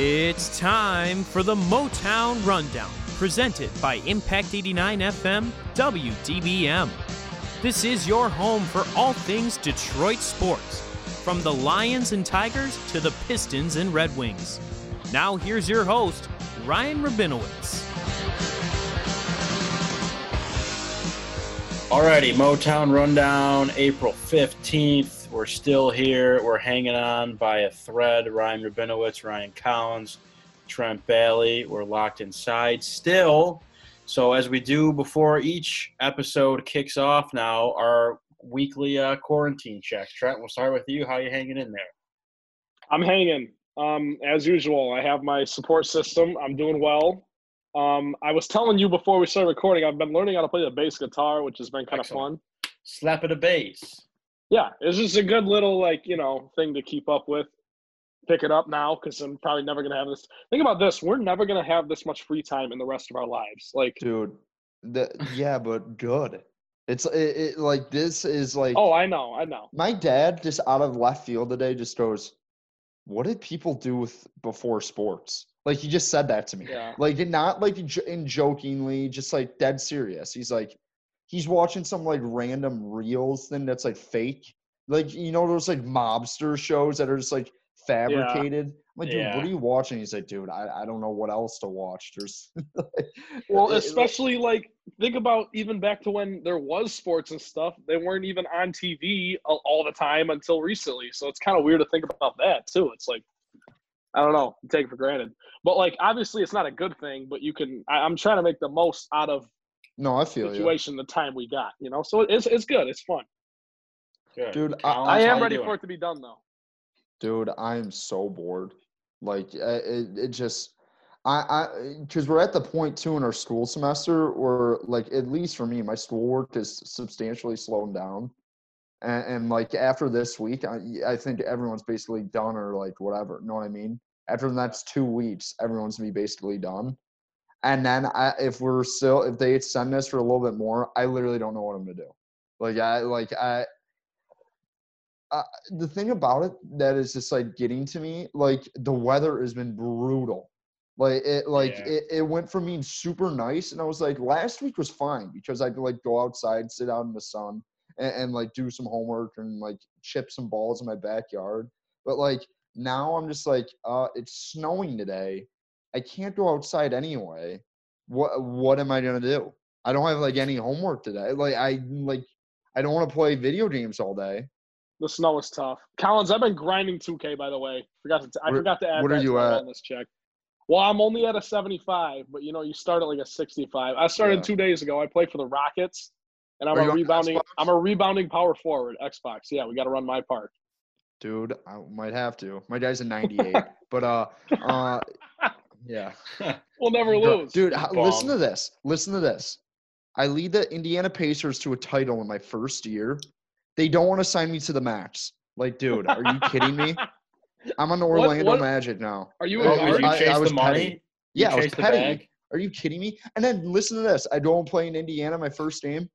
It's time for the Motown Rundown, presented by Impact 89 FM WDBM. This is your home for all things Detroit sports, from the Lions and Tigers to the Pistons and Red Wings. Now, here's your host, Ryan Rabinowitz. Alrighty, Motown Rundown, April 15th. We're still here. We're hanging on by a thread. Ryan Rabinowitz, Ryan Collins, Trent Balley. We're locked inside still. So, as we do before each episode kicks off now, our weekly uh, quarantine check. Trent, we'll start with you. How you hanging in there? I'm hanging. Um, as usual, I have my support system. I'm doing well. Um, I was telling you before we started recording, I've been learning how to play the bass guitar, which has been kind Excellent. of fun. Slap of the bass. Yeah, it's just a good little like you know thing to keep up with. Pick it up now because I'm probably never gonna have this. Think about this: we're never gonna have this much free time in the rest of our lives. Like, dude. The yeah, but good. It's it, it like this is like. oh, I know, I know. My dad just out of left field today just goes, "What did people do with before sports?" Like he just said that to me. Yeah. Like not like in jokingly, just like dead serious. He's like, he's watching some like random reels thing that's like fake. Like you know those like mobster shows that are just like fabricated. I'm like, dude, Yeah. what are you watching? He's like, dude, I, I don't know what else to watch. There's Well, especially like think about even back to when there was sports and stuff. They weren't even on TV all, the time until recently. So it's kind of weird to think about that too. It's like I don't know, take it for granted. But like obviously it's not a good thing. But you can. I, I'm trying to make the most out of no, I the feel you. situation, the time we got. You know, so it's it's good. It's fun. Good. Dude, I- Collins, I how am ready doing? for it to be done though. dude i'm so bored like uh, it, it just i i because we're at the point too in our school semester where like at least for me my schoolwork is substantially slowing down and, and like after this week I, I think everyone's basically done or like whatever You know what i mean after the next two weeks everyone's gonna be basically done and then I, if we're still if they extend this for a little bit more i literally don't know what i'm gonna do like i like i uh, the thing about it that is just like getting to me, like the weather has been brutal. Like it, like Yeah. it, it went from being super nice, and I was like, last week was fine because I could like go outside, sit out in the sun, and, and like do some homework and like chip some balls in my backyard. But like now, I'm just like, uh, it's snowing today. I can't go outside anyway. What what am I gonna do? I don't have like any homework today. Like I like I don't want to play video games all day. The snow is tough. Collins, I've been grinding 2K by the way. Forgot to. I Where- forgot to add what are you at? at? wellness check. Well, I'm only at a 75, but you know, you start at like a 65. I started Yeah. two days ago. I play for the Rockets, and I'm Are a rebounding. I'm a rebounding power forward. Xbox. Yeah, we got to run my part. Dude, I might have to. My guy's a 98. but uh uh yeah. We'll never lose. Dude, h- listen to this. Listen to this. I lead the Indiana Pacers to a title in my first year. They don't want to sign me to the max. Like, dude, are you kidding me? I'm on the What- Orlando what- Magic now. Are you a I- you guard? I- chase I was the money? petty. You Yeah, I was chased the petty. bag? Are you kidding me? And then listen to this. I don't play in Indiana my first game.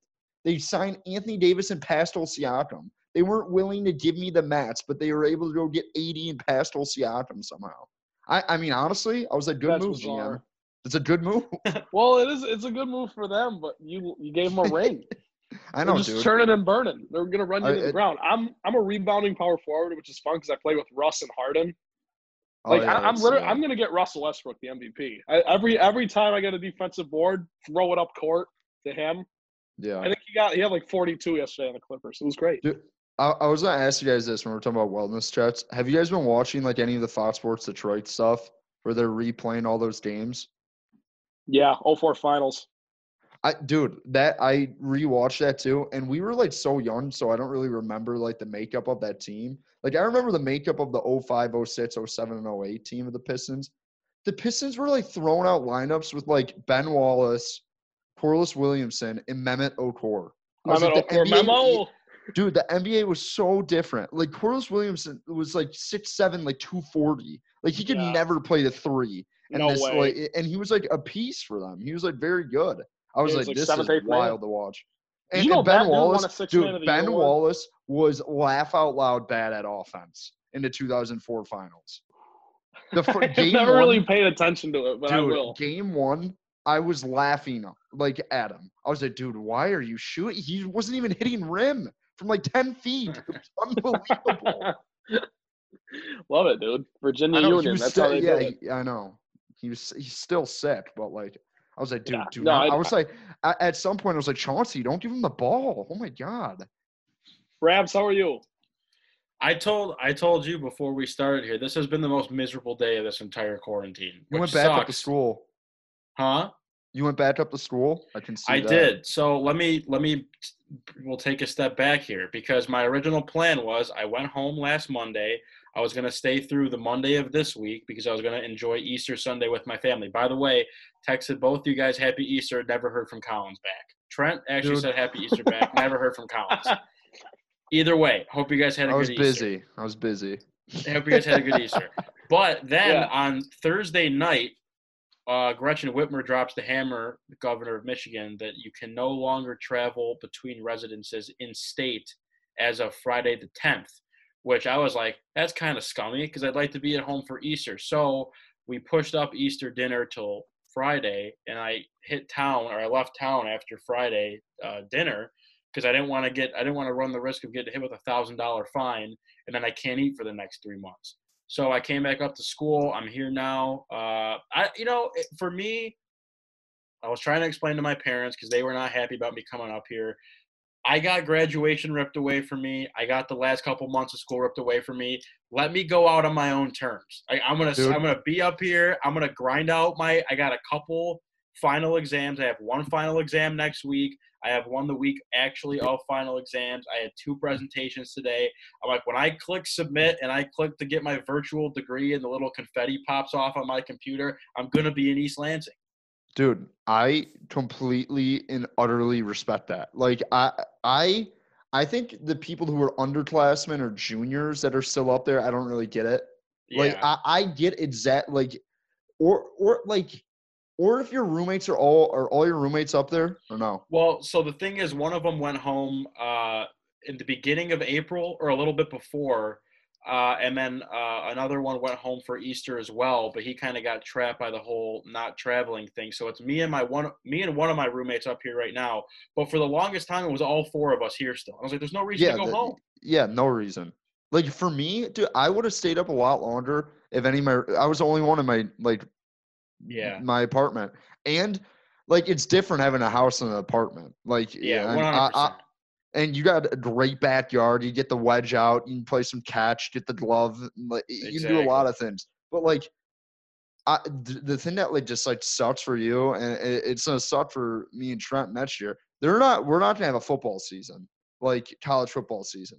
They signed Anthony Davis and Pascal Siakam. They weren't willing to give me the mats, but they were able to go get AD and Pascal Siakam somehow. I, I mean, honestly, I was like, good That's move, GM. bizarre. It's a good move. Well, it is. It's a good move for them, but you you gave them a ring. I They're know, just dude. churning and burning. They're gonna run you I- to the it- ground. I'm I'm a rebounding power forward, which is fun because I play with Russ and Harden. Oh, Like yeah, I, I'm it's, literally, uh, I'm gonna get Russell Westbrook the MVP. I, every every time I get a defensive board, throw it up court to him. yeah. I think he got he had like 42 yesterday on the Clippers. It was great. Dude, I, I was gonna ask you guys this when we are talking about wellness chats. Have you guys been watching like any of the Fox Sports Detroit stuff where they're replaying all those games? Yeah, all 04 finals. I dude, that I rewatched that too, and we were like so young, so I don't really remember like the makeup of that team. Like I remember the makeup of the 05, 06, 07, and 08 team of the Pistons. The Pistons were like throwing out lineups with like Ben Wallace, Corliss Williamson, and Mehmet Okur. Memo, like, the or NBA memo. Dude, the NBA was so different. Like Corliss Williamson was like six seven, like two forty. Like he could Yeah. never play the three. And No this way. like and he was like a piece for them. He was like very good. I was he like, like, this seventh, is eighth man. wild to watch. And, you know and Ben that dude won a Wallace, six man of dude, Ben? Wallace was laugh out loud bad at offense in the 2004 finals. The fir- I've game never really paid attention to it, but I will. game one, I was laughing like at him. I was like, dude, why are you shooting? He wasn't even hitting rim from like 10 feet. It was unbelievable. Love it, dude. Virginia I know, Union. That's still, how they yeah, it. he- I know. He was he's still sick, but like I was like, dude, Yeah, do no, not. I, I- was like, at, at some point, I was like, Chauncey, don't give him the ball. Oh my god. Rabs, how are you? I told I told you before we started here. This has been the most miserable day of this entire quarantine. You went which back up to school. Huh? You went back up to school. I can see. I that. did. So let me let me we'll take a step back here because my original plan was I went home last Monday. I was going to stay through the Monday of this week because I was going to enjoy Easter Sunday with my family. By the way, texted both you guys happy Easter. Never heard from Collins back. Trent actually Dude. said happy Easter back. Never heard from Collins. Either way, hope you guys had a good Easter. I was busy. I was busy. I hope you guys had a good Easter. But then Yeah. on Thursday night, uh, Gretchen Whitmer drops the hammer, the governor of Michigan, that you can no longer travel between residences in state as of Friday the 10th, which I was like, that's kind of scummy because I'd like to be at home for Easter. So we pushed up Easter dinner till Friday, and I hit town or I left town after Friday uh, dinner because I didn't want to get I didn't want to run the risk of getting hit with a thousand dollar fine and then I can't eat for the next three months. So I came back up to school. I'm here now. Uh, I, you know, it, for me, I was trying to explain to my parents because they were not happy about me coming up here. I got graduation ripped away from me. I got the last couple months of school ripped away from me. Let me go out on my own terms. I, I'm gonna, Dude. I'm gonna be up here. I'm gonna grind out my. I got a couple final exams. I have one final exam next week. I have one the week actually of final exams. I had two presentations today. I'm like, when I click submit and I click to get my virtual degree and the little confetti pops off on my computer, I'm gonna be in East Lansing. Dude, I completely and utterly respect that. Like I I I think the people who are underclassmen or juniors that are still up there, I don't really get it. Like I, I get exact like or or like or if your roommates are all are all your roommates up there or no? Well, so the thing is, one of them went home uh, in the beginning of April or a little bit before, uh, and then uh, another one went home for Easter as well. But he kind of got trapped by the whole not traveling thing. So it's me and my one, me and one of my roommates up here right now. But for the longest time, it was all four of us here still. I was like, "There's no reason Yeah, to go the- home." Yeah, no reason. Like for me, dude, I would have stayed up a lot longer if any of my I was the only one in my like Yeah. my apartment. And like it's different having a house and an apartment. Like Yeah, and one I- hundred I- percent. and you got a great backyard. You get the wedge out. You can play some catch. Get the glove. and, Like you can do a lot of things. But like, I, the thing that like just like sucks for you, and it, it's gonna suck for me and Trent next year. They're not. We're not gonna have a football season, like college football season.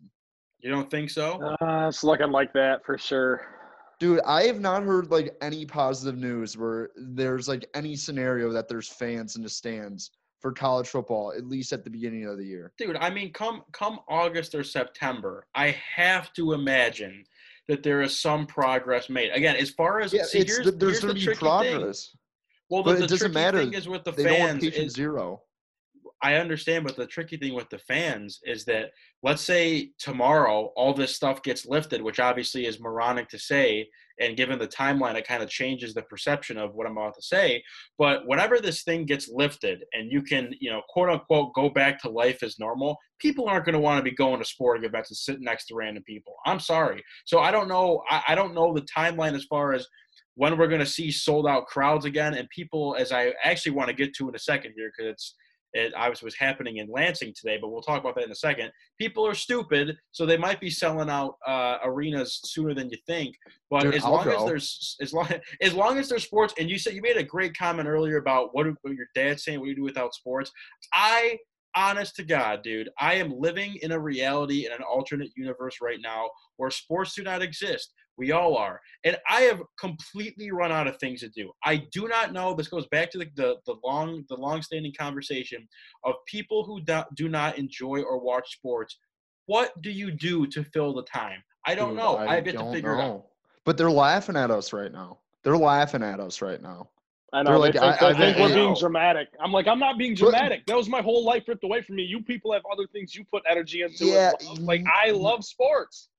You don't think so? Uh, it's looking like that for sure. Dude, I have not heard like any positive news where there's like any scenario that there's fans in the stands for college football, at least at the beginning of the year. dude i mean come come august or september i have to imagine that there is some progress made again as far as Yeah, see, it's here's, there's gonna be tricky thing. progress. well the, but it the doesn't tricky matter. thing is with the They don't want fans patient is, zero. I understand but the tricky thing with the fans is that let's say tomorrow all this stuff gets lifted which obviously is moronic to say and given the timeline it kind of changes the perception of what i'm about to say but whenever this thing gets lifted and you can you know quote unquote go back to life as normal people aren't going to want to be going to sporting events and sitting next to random people. I'm sorry. So i don't know i, I don't know the timeline as far as when we're going to see sold out crowds again and people as i actually want to get to in a second here because it's it obviously was happening in Lansing today, but we'll talk about that in a second. People are stupid, so they might be selling out uh, arenas sooner than you think. But Dude, as I'll long as there's as long as long as there's sports, and you said you made a great comment earlier about what, what your dad's saying, what you do without sports. I, honest to God, dude, I am living in a reality in an alternate universe right now where sports do not exist. We all are. And I have completely run out of things to do. I do not know. This goes back to the, the, the long the long-standing conversation of people who do, do not enjoy or watch sports. What do you do to fill the time? I don't Dude, know. I, have yet to don't figure it out. But they're laughing at us right now. They're laughing at us right now. I They're know. like, they think, I- I- think I we're being know. dramatic. I'm like, I'm not being But- dramatic. That was my whole life ripped away from me. You people have other things you put energy into. Yeah, and love. like I love sports.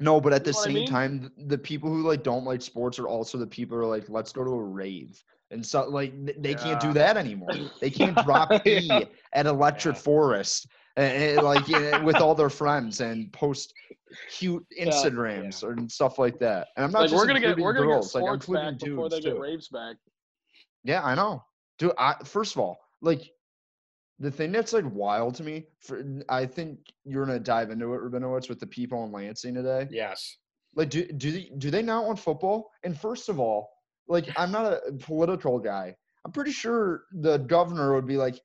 No, but at the know what I same mean? time, the people who like don't like sports are also the people who are like, let's go to a rave. And so like th- they can't do that anymore. They can't drop E Yeah. at Electric Yeah. Forest and, like with all their friends and post cute Yeah. Instagrams and stuff like that. And I'm not Like just we're gonna get we're gonna get girls, like sports including back before they get too. raves back. Yeah, I know. Dude, I first of all, like the thing that's like wild to me, for I think you're gonna dive into it, Rabinowitz, with the people in Lansing today. Yes. Like, do do they do they not want football? And first of all, like I'm not a political guy. I'm pretty sure the governor would be like,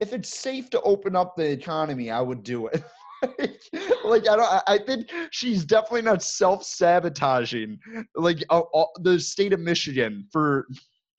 if it's safe to open up the economy, I would do it. like, I don't. I- I think she's definitely not self sabotaging like uh, uh, the state of Michigan for.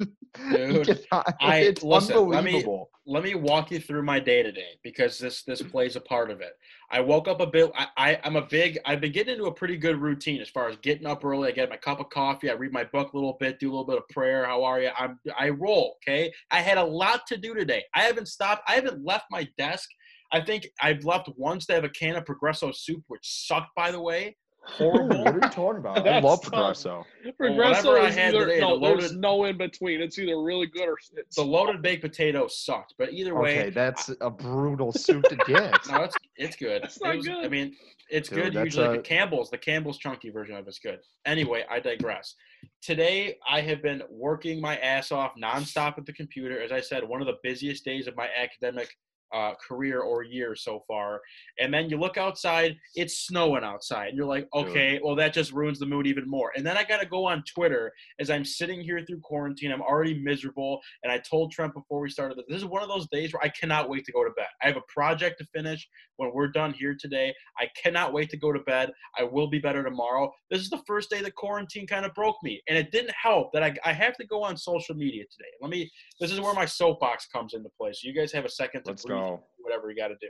Dude, I- it's listen, let me- unbelievable. let me walk you through my day today because this this plays a part of it. I woke up a bit. I, I I'm a big. I've been getting into a pretty good routine as far as getting up early. I get my cup of coffee. I read my book a little bit. Do a little bit of prayer. How are you? I'm I roll. Okay. I had a lot to do today. I haven't stopped. I haven't left my desk. I think I've left once to have a can of Progresso soup, which sucked by the way. Horrible. What are you talking about? I love tough. Progresso. Progresso whatever I is had either today, no, the there's loaded- no in between. It's either really good or it's the loaded baked potato sucked, but either way, Okay, that's a brutal soup to get. No, it's it's good. That's not It was- I mean, it's Dude, good that's usually. like the Campbell's, the Campbell's chunky version of it's good. Anyway, I digress. Today, I have been working my ass off nonstop at the computer. As I said, one of the busiest days of my academic uh, career or year so far. And then you look outside, it's snowing outside. And you're like, okay, well, that just ruins the mood even more. And then I got to go on Twitter as I'm sitting here through quarantine. I'm already miserable. And I told Trent before we started that this is one of those days where I cannot wait to go to bed. I have a project to finish when we're done here today. I cannot wait to go to bed. I will be better tomorrow. This is the first day that quarantine kind of broke me. And it didn't help that I, I have to go on social media today. Let me, this is where my soapbox comes into play. So you guys have a second to Let's breathe go. whatever you got to do.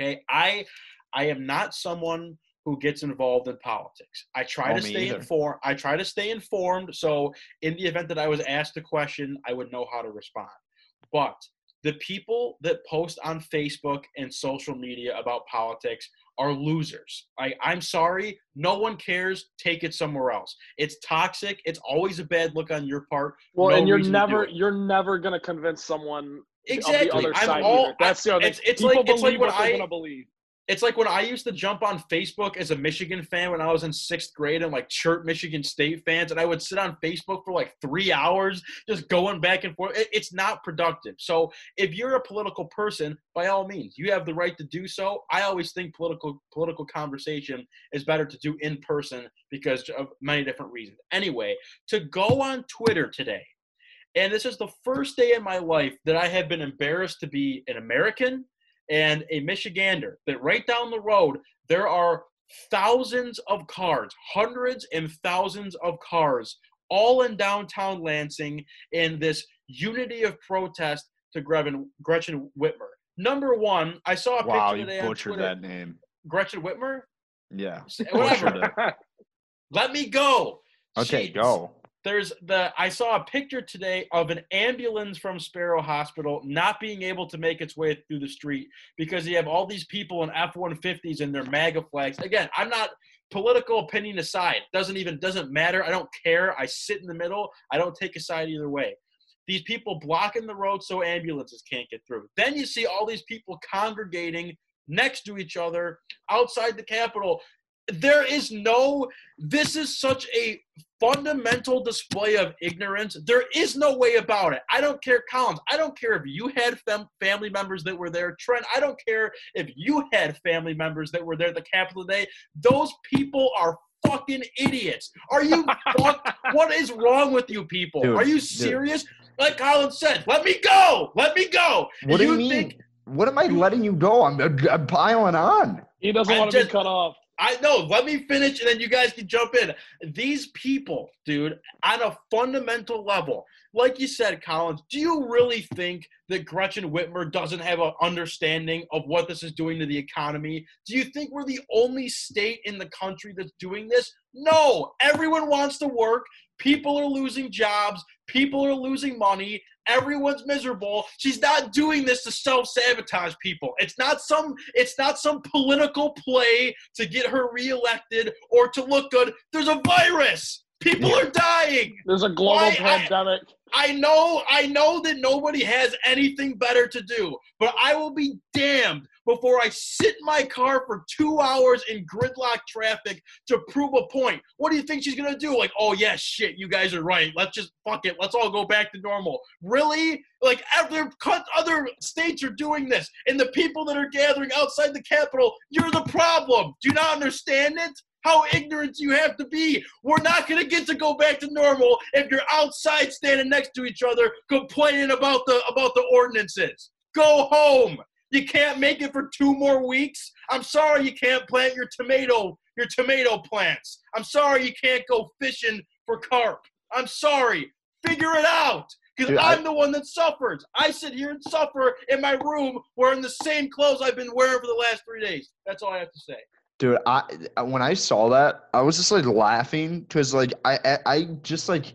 Okay, I I am not someone who gets involved in politics. I try Oh, to stay informed. I try to stay informed, so in the event that I was asked a question, I would know how to respond. But the people that post on Facebook and social media about politics are losers. I, I'm sorry, no one cares. Take it somewhere else. It's toxic. It's always a bad look on your part. well, No and you're reason to do never you're never gonna convince someone Exactly. of the other I'm side. all- That's the other. it's- it's People like- it's like believe what they're I- gonna believe. It's like when I used to jump on Facebook as a Michigan fan when I was in sixth grade and like chirp Michigan State fans, and I would sit on Facebook for like three hours just going back and forth. It- It's not productive. So if you're a political person, by all means, you have the right to do so. I always think political political conversation is better to do in person because of many different reasons. Anyway, to go on Twitter today, and this is the first day in my life that I have been embarrassed to be an American and a Michigander that right down the road there are thousands of cars, hundreds and thousands of cars, all in downtown Lansing in this unity of protest to Gretchen, Gretchen Whitmer. Number one, I saw a Wow, picture you today on butchered Twitter. that name. Gretchen Whitmer? Yeah. Whatever. Let me go. Okay, go. There's the I saw a picture today of an ambulance from Sparrow Hospital not being able to make its way through the street because you have all these people in F-150s and their MAGA flags. Again, I'm not political opinion aside. Doesn't even doesn't matter. I don't care. I sit in the middle. I don't take a side either way. These people blocking the road so ambulances can't get through. Then you see all these people congregating next to each other outside the Capitol. There is no. This is such a fundamental display of ignorance. There is no way about it. I don't care, Collins. I don't care if you had fam- family members that were there. Trent, I don't care if you had family members that were there at the Capitol today. Those people are fucking idiots. Are you fuck? What is wrong with you people? Dude, are you dude. serious? Like Collins said, let me go. Let me go. What do you mean? think what am I letting you go? I'm, I'm piling on. He doesn't want to be cut off. I know. Let me finish, and then you guys can jump in. These people, dude, on a fundamental level, like you said, Collins, do you really think that Gretchen Whitmer doesn't have an understanding of what this is doing to the economy? Do you think we're the only state in the country that's doing this? No, everyone wants to work. People are losing jobs. People are losing money. Everyone's miserable. She's not doing this to self-sabotage people. It's not some it's not some political play to get her reelected or to look good. There's a virus. People are dying. There's a global Why- I- pandemic. I know, I know that nobody has anything better to do, but I will be damned before I sit in my car for two hours in gridlock traffic to prove a point. What do you think she's gonna do? Like, oh yeah, shit, you guys are right. Let's just fuck it. Let's all go back to normal. Really? Like other other states are doing this, and the people that are gathering outside the Capitol, you're the problem. Do you not understand it? How ignorant you have to be. We're not going to get to go back to normal if you're outside standing next to each other complaining about the about the ordinances. Go home. You can't make it for two more weeks. I'm sorry you can't plant your tomato your tomato plants. I'm sorry you can't go fishing for carp. I'm sorry. Figure it out. Because Dude, I- I'm the one that suffers. I sit here and suffer in my room wearing the same clothes I've been wearing for the last three days. That's all I have to say. Dude, I when I saw that, I was just like laughing because like I, I I just like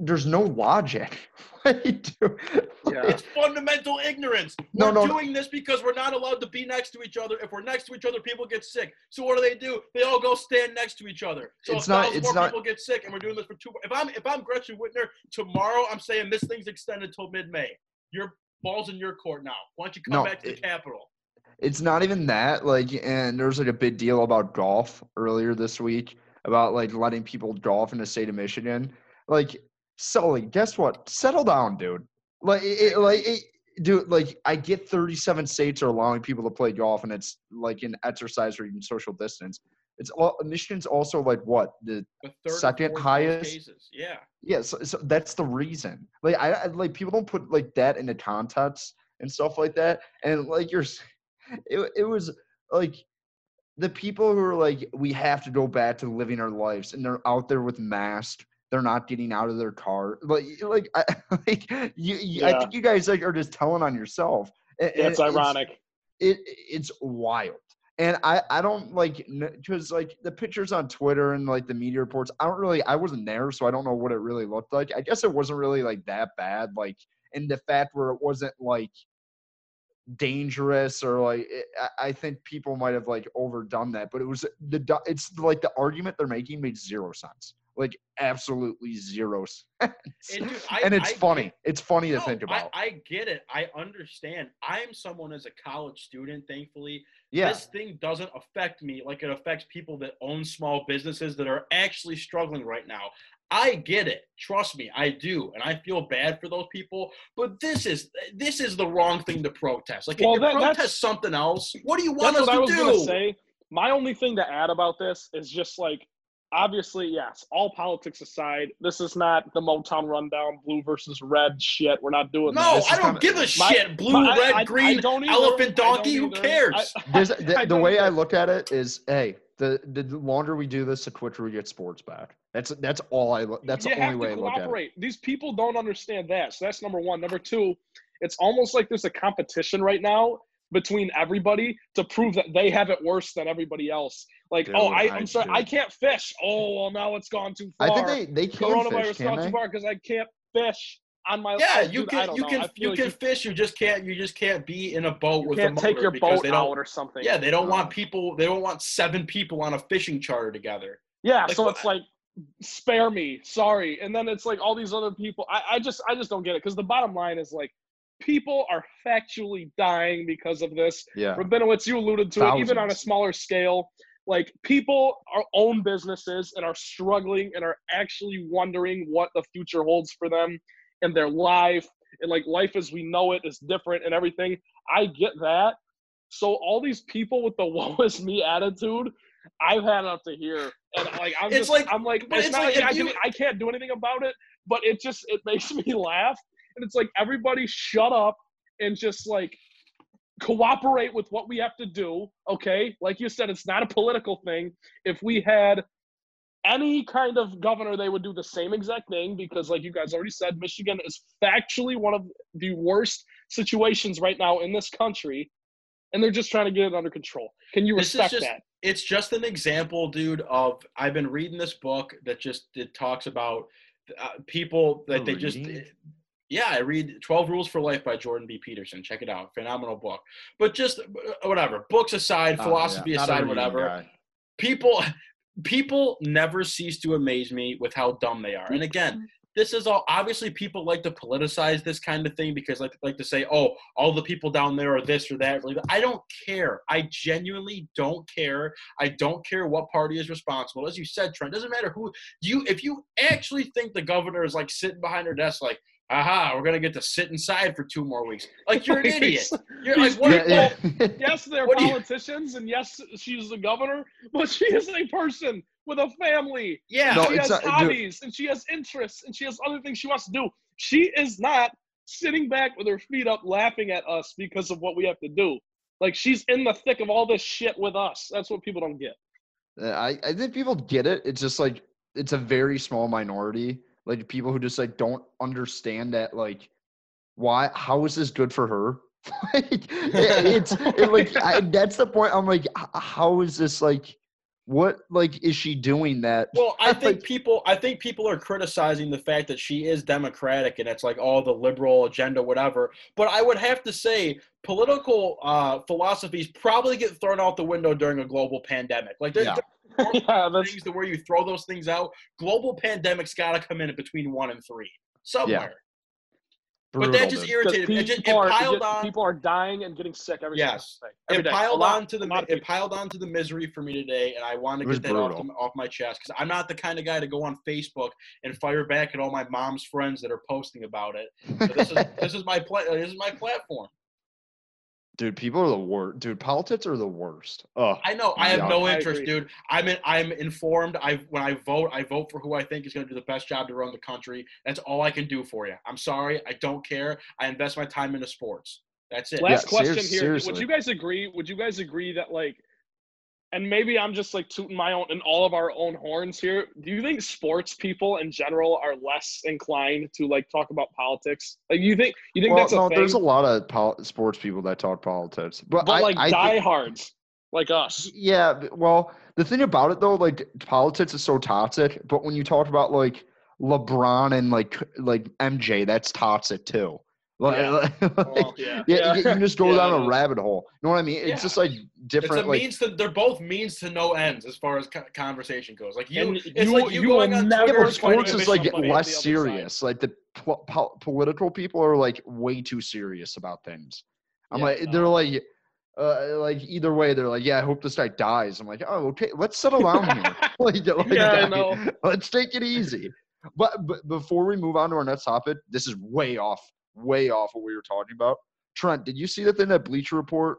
there's no logic. Like, dude, Yeah. It's fundamental ignorance. No, we're no, no. doing this because we're not allowed to be next to each other. If we're next to each other, people get sick. So what do they do? They all go stand next to each other. So It's a not- it's more not- people get sick, and we're doing this for two. If I'm if I'm Gretchen Whitmer tomorrow, I'm saying this thing's extended till mid-May. Your balls in your court now. Why don't you come No, back to the Capitol? it's not even that. Like, and there was like a big deal about golf earlier this week about like letting people golf in the state of Michigan. Like, Sully, guess what? Settle down, dude. Like, it, like, it, dude, like, I get 37 states are allowing people to play golf, and it's like an exercise or even social distance. It's all Michigan's also like what the The third Second highest- cases. Yeah. yeah, so, so that's the reason. Like I, I like people don't put like that into context and stuff like that. And like you're, it it was like the people who are like we have to go back to living our lives, and they're out there with masks. They're not getting out of their car. Like like I like you. you I think you guys like are just telling on yourself. And- and That's ironic. it it's wild and i i don't like because like the pictures on twitter and like the media reports i don't really i wasn't there so i don't know what it really looked like i guess it wasn't really like that bad like in the fact where it wasn't like dangerous or like it, I, I think people might have like overdone that but it was the it's like the argument they're making made zero sense like absolutely zero sense And, dude, I- and it's I funny get- it's funny to think about I, I get it. I understand. I'm someone as a college student, thankfully, yeah this thing doesn't affect me like it affects people that own small businesses that are actually struggling right now. I get it. Trust me, I do, and I feel bad for those people. But this is this is the wrong thing to protest. Like, Well, if you that- protest something else, what do you want That's us what I to was do? gonna say. My only thing to add about this is just like, obviously, yes, all politics aside, this is not the Motown rundown, blue versus red shit. We're not doing No, that. I don't kinda- give a My- shit. Blue, my- red, I- I green, don't either. elephant, I don't donkey. Who cares? I- this, I the, the don't way I look at it is, hey, the, the longer we do this, the quicker we get sports back. That's that's all I. look That's you the only way to I look at it. cooperate. These people don't understand that. So that's number one. Number two, it's almost like there's a competition right now between everybody to prove that they have it worse than everybody else. Like, Dude, oh, I, I I'm sorry, do. I can't fish. Oh, well, now it's gone too far. I think they they can Coronavirus fish, gone can too they? far because I can't fish on my. Yeah, you dude, can don't you know. Can you like can fish. You just can't you just can't be in a boat you with can't a take motor your because boat they don't. out or something. Yeah, they don't Oh. want people. They don't want seven people on a fishing charter together. Yeah, Like, so what- it's like, spare me, sorry, and then it's like all these other people. I, I just, I just don't get it because the bottom line is like, people are factually dying because of this. Yeah. Rabinowitz, you alluded to it, even on a smaller scale. Like people are own businesses and are struggling and are actually wondering what the future holds for them and their life. And like life as we know it is different and everything. I get that. So all these people with the woe is me attitude, I've had up to here. And like I'm just like- I'm like it's, it's not like like, I, can, you- I can't do anything about it, but it just it makes me laugh. And it's like everybody shut up and just like cooperate with what we have to do. Okay. Like you said, it's not a political thing. If we had any kind of governor, they would do the same exact thing because, like you guys already said, Michigan is factually one of the worst situations right now in this country, and they're just trying to get it under control. Can you This respect just- that? it's just an example, dude. Of I've been reading this book that just it talks about uh, people that they just. Reading? Yeah, I read Twelve Rules for Life by Jordan B. Peterson. Check it out, phenomenal book. But just uh, whatever, books aside, Oh, philosophy yeah, aside, whatever. guy. People, people never cease to amaze me with how dumb they are. And again, this is all obviously people like to politicize this kind of thing because like like to say oh all the people down there are this or that i don't care i genuinely don't care i don't care what party is responsible as you said trent doesn't matter who you if you actually think the governor is like sitting behind her desk like aha we're gonna get to sit inside for two more weeks like you're an idiot you're like what Yeah, well, yeah. yes, they're What politicians, and yes, she's the governor, but she is a person with a family. yeah No, she has not- dude. hobbies, and she has interests, and she has other things she wants to do. She is not sitting back with her feet up, laughing at us because of what we have to do. Like she's in the thick of all this shit with us. That's what people don't get. I, I think people get it. It's just like it's a very small minority. Like people who just like don't understand that like why how is this good for her? like it- it's it, like I, that's the point. I'm like how is this like what like is she doing that? Well, I think Like- people I think people are criticizing the fact that she is democratic and it's like all the liberal agenda whatever. But I would have to say political uh, philosophies probably get thrown out the window during a global pandemic. Like there's Yeah. yeah, that's things to where you throw those things out. Global pandemic's got to come in between 1 and 3 somewhere. But that just dude. irritated me. It, just, it people, are, piled get- on people are dying and getting sick every Yes. day. Every it day. Piled lot- on to the a lot of it piled on to the misery for me today, and I want to get that off, the- off my chest because I'm not the kind of guy to go on Facebook and fire back at all my mom's friends that are posting about it. So this is this is my pla- this is my platform. Dude, people are the worst. Dude, politics are the worst. Oh, I know I have Yeah. no interest, dude. I'm in, I'm informed. I when I vote, I vote for who I think is going to do the best job to run the country. That's all I can do for you. I'm sorry, I don't care. I invest my time into sports. That's it. Last Yeah, question serious- here. Would you guys agree? Would you guys agree that like, and maybe I'm just like tooting my own and all of our own horns here. Do you think sports people in general are less inclined to like talk about politics? Like, you think you think well, that's a no, thing? there's a lot of pol- sports people that talk politics, but, but I, like I diehards like us. Yeah, well, the thing about it though, like politics is so toxic. But when you talk about like LeBron and like like MJ, that's toxic too. Like, Yeah. like- Well, yeah. yeah, you can just go Yeah, down a rabbit hole. You know what I mean? It's Yeah. just like different. It's a Like means to. They're both means to no ends as far as conversation goes. Like you, it's you- like you, you going will on never yeah, Twitter but and fighting sports is like somebody on the less other side. serious. Like the po- po- political people are like way too serious about things. I'm Yeah, like, no. they're like, uh, like either way, they're like, yeah, I hope this guy dies. I'm like, oh, okay, let's settle down here. like, like, Yeah, I know. Let's take it easy. But, but before we move on to our next topic, this is way off, way off what we were talking about. Trent, did you see the thing that Bleacher Report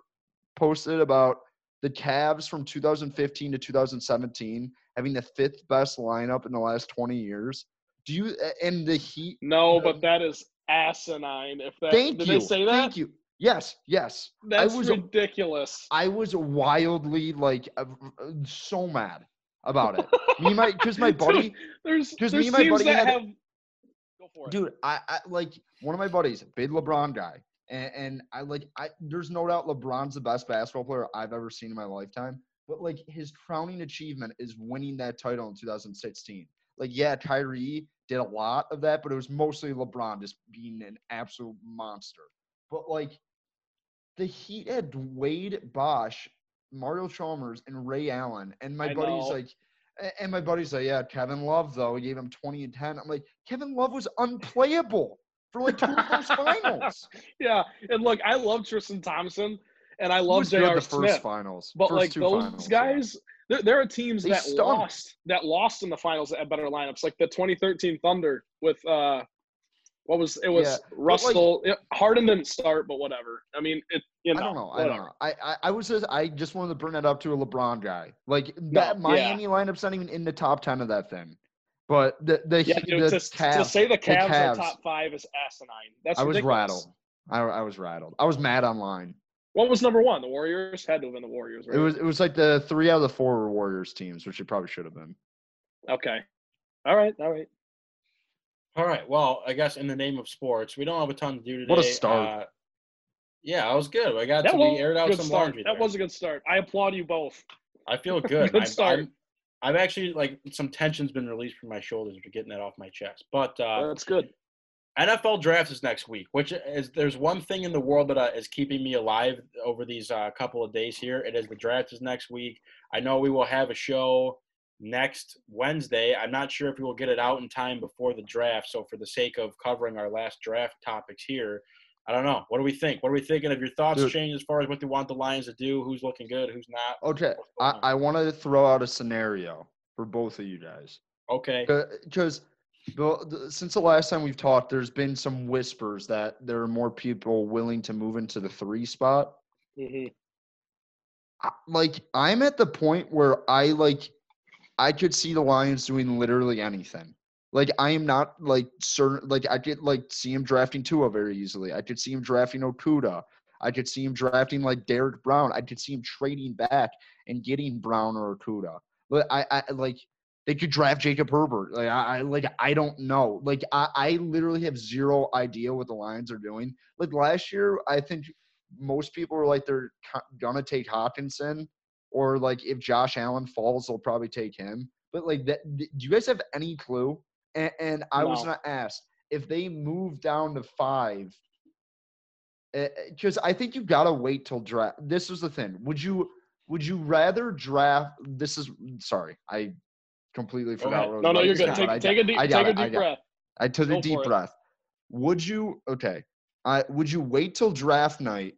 posted about the Cavs from 2015 to 2017 having the fifth best lineup in the last 20 years? Do you and the Heat? No, but that is asinine. If that Thank did you. they say that? Thank you. Yes, yes. That's was- ridiculous. I was wildly like uh, uh, so mad about it. me, my because my buddy, There's 'Cause there's me and my buddy that had- have. For it. dude, I, I like one of my buddies, big LeBron guy, and, and I like I. There's no doubt LeBron's the best basketball player I've ever seen in my lifetime. But like his crowning achievement is winning that title in 2016. Like yeah, Kyrie did a lot of that, but it was mostly LeBron just being an absolute monster. But like the Heat had Wade Bosh, Mario Chalmers, and Ray Allen, and my I buddy's know. like. And my buddy's like, yeah, Kevin Love though, he gave him 20 and 10. I'm like, Kevin Love was unplayable for like two of those finals. Yeah, and look, I love Tristan Thompson, and I love J.R. the first Smith. finals, But first like those finals, yeah. guys, there, there are teams They that stunk. lost that lost in the finals that had better lineups, like the 2013 Thunder with uh, what was it was Yeah, Russell. it- Harden didn't start, but whatever. I mean, it you know, I don't know. I don't know. I, I I was just I just wanted to bring that up to a LeBron guy. Like No, that yeah. Miami lineup's not even in the top ten of that thing. But the the, Yeah, dude, the to, Cavs, to say the Cavs, Cavs. are top five is asinine. That's I was rattled. I, I was rattled. I was mad online. What was number one? The Warriors had to have been the Warriors. Right? It was it was like the three out of the four were Warriors teams, which it probably should have been. Okay. All right. All right. All right. Well, I guess in the name of sports, we don't have a ton to do today. What a start. Uh, yeah, I was good. I got That to was be aired a out good some start. laundry. That there. was a good start. I applaud you both. I feel good. Good I'm, start. I'm, I've actually like some tension's been released from my shoulders for getting that off my chest. But uh, That's good. NFL draft is next week, which is there's one thing in the world that uh, is keeping me alive over these uh, couple of days here. It is the draft is next week. I know we will have a show next Wednesday. I'm not sure if we will get it out in time before the draft. So for the sake of covering our last draft topics here, I don't know. What do we think? What are we thinking? Have your thoughts Dude. changed as far as what they want the Lions to do? Who's looking good? Who's not? Okay, I, going on? I wanted to throw out a scenario for both of you guys Okay. because since the last time we've talked, there's been some whispers that there are more people willing to move into the three spot. hmm I- like I'm at the point where I like I could see the Lions doing literally anything. Like I am not like certain like I could like see him drafting Tua very easily. I could see him drafting Okudah. I could see him drafting like Derrick Brown. I could see him trading back and getting Brown or Okudah. But I, I like they could draft Jacob Herbert. Like I, I like I don't know. Like I, I literally have zero idea what the Lions are doing. Like last year, I think most people were like they're gonna take Hockenson, or like if Josh Allen falls, they'll probably take him. But like that, do you guys have any clue? And, and I was No. gonna ask if they move down to five, eh, eh, because I think you gotta wait till draft. This was the thing. Would you would you rather draft? This is sorry, I completely forgot. I No, no, you're good. but I Take, take a deep, I take a it, deep breath. I took a deep for it. breath. Would you okay? I would you wait till draft night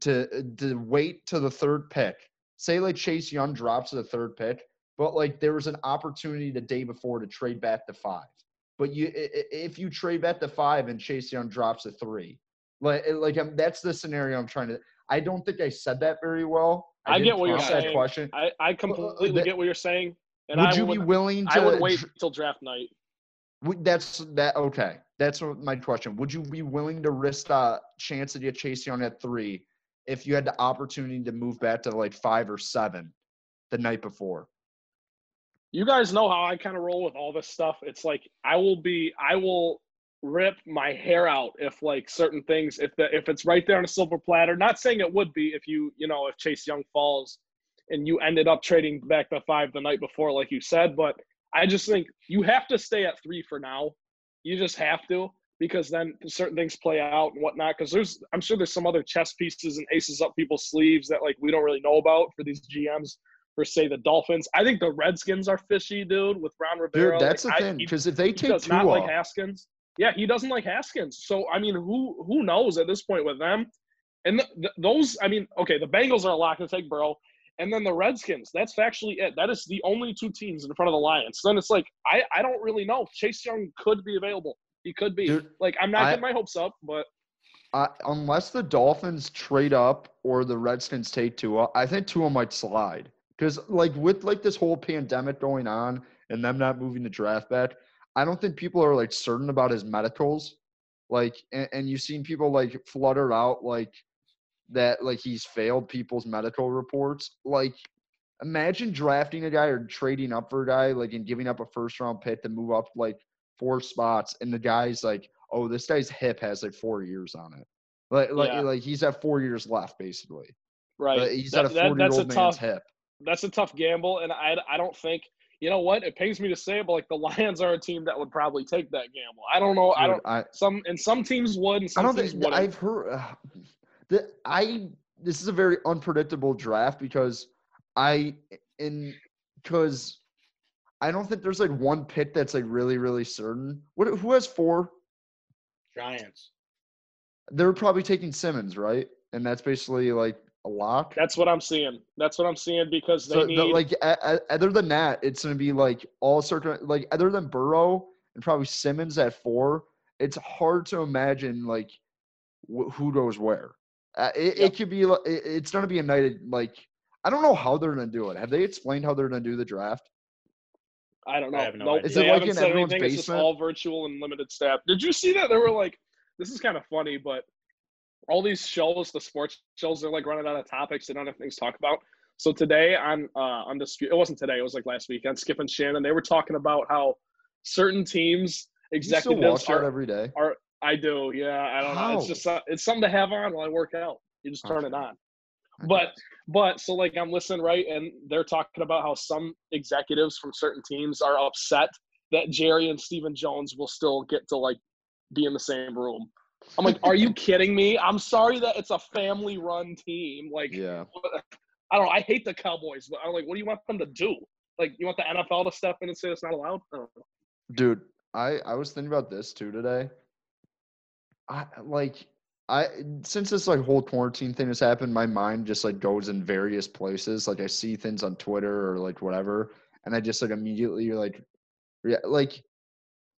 to to wait to the third pick? Say like Chase Young drops to the third pick, but like there was an opportunity the day before to trade back to five. But you i- i- if you trade back to five and Chase Young drops to three, like like um, that's the scenario I'm trying to. I don't think I said that very well. I did get what you're that saying. Question. I, I completely the- get what you're saying. And would I you would, be willing to? I would wait till draft night. Would- That's that okay. That's my question. Would you be willing to risk the chance to get Chase Young at three if you had the opportunity to move back to like five or seven the night before? You guys know how I kind of roll with all this stuff. It's like I will be, I will rip my hair out if like certain things, if the if it's right there on a silver platter. Not saying it would be if you, you know, if Chase Young falls and you ended up trading back to five the night before, like you said. But I just think you have to stay at three for now. You just have to because then certain things play out and whatnot. Because there's, I'm sure there's some other chess pieces and aces up people's sleeves that like we don't really know about for these GMs. For say the Dolphins, I think the Redskins are fishy, dude. With Ron Rivera, Dude, that's Like, the I- thing. Because if they he take does not like Haskins. Yeah, he doesn't like Haskins. So I mean, who who knows at this point with them? And th- th- those, I mean, okay, the Bengals are a lock to take Burrow, and then the Redskins. That's factually it. That is the only two teams in front of the Lions. Then it's like I I don't really know. Chase Young could be available. He could be. Dude, like I'm not I- getting my hopes up, but I, unless the Dolphins trade up or the Redskins take Tua, I think Tua might slide. Because like with like this whole pandemic going on and them not moving the draft back, I don't think people are like certain about his medicals. Like, and, and you've seen people like flutter out like that, like he's failed people's medical reports. Like, imagine drafting a guy or trading up for a guy, like, and giving up a first round pick to move up like four spots, and the guy's like, oh, this guy's hip has like four years on it. Like, like, Yeah. like he's at four years left, basically. right. But he's That- at a that- year that's a old man's tough. hip. That's a tough gamble, and I I don't think. You know what? It pains me to say but like the Lions are a team that would probably take that gamble. I don't know. I Dude, don't. I, Some and some teams would, and I some don't teams think wouldn't. I've heard uh, that I this is a very unpredictable draft because I in because I don't think there's like one pick that's like really really certain. What who has four? Giants. They're probably taking Simmons, right? And that's basically like a lock. That's what I'm seeing. That's what I'm seeing because they so need. the, like a, a, other than that, it's gonna be like all certain like other than Burrow and probably Simmons at four. It's hard to imagine like wh- who goes where. Uh, it, Yep. it could be it, it's gonna be a night like I don't know how they're gonna do it. Have they explained how they're gonna do the draft? I don't know. I have no nope, idea. Is they it like haven't in said everyone's anything. It's just basement? all virtual and limited staff. Did you see that? There were like, this is kind of funny, but all these shows, the sports shows, they're like running out of topics. They don't have things to talk about. So today on uh undisputed, it wasn't today. It was like last week on Skip and Shannon. They were talking about how certain teams You still executives watch are. every day. are I do, yeah. I don't know. It's just uh, it's something to have on while I work out. You just turn it on. But but so like I'm listening right, and they're talking about how some executives from certain teams are upset that Jerry and Stephen Jones will still get to like be in the same room. I'm like, are you kidding me? I'm sorry that it's a family-run team. Like, yeah, I don't know. I hate the Cowboys, but I'm like, what do you want them to do? Like, you want the NFL to step in and say it's not allowed? I don't know. dude. I I was thinking about this too today. I like I since this like whole quarantine thing has happened, my mind just like goes in various places. Like I see things on Twitter or like whatever, and I just like immediately like, yeah, like,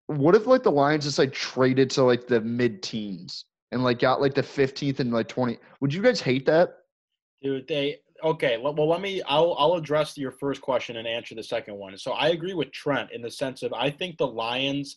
what if like the Lions just like traded to like the mid teens and like got like the fifteenth and like twenty? Would you guys hate that? Dude, they okay. Well, let me. I'll I'll address your first question and answer the second one. So I agree with Trent in the sense of I think the Lions,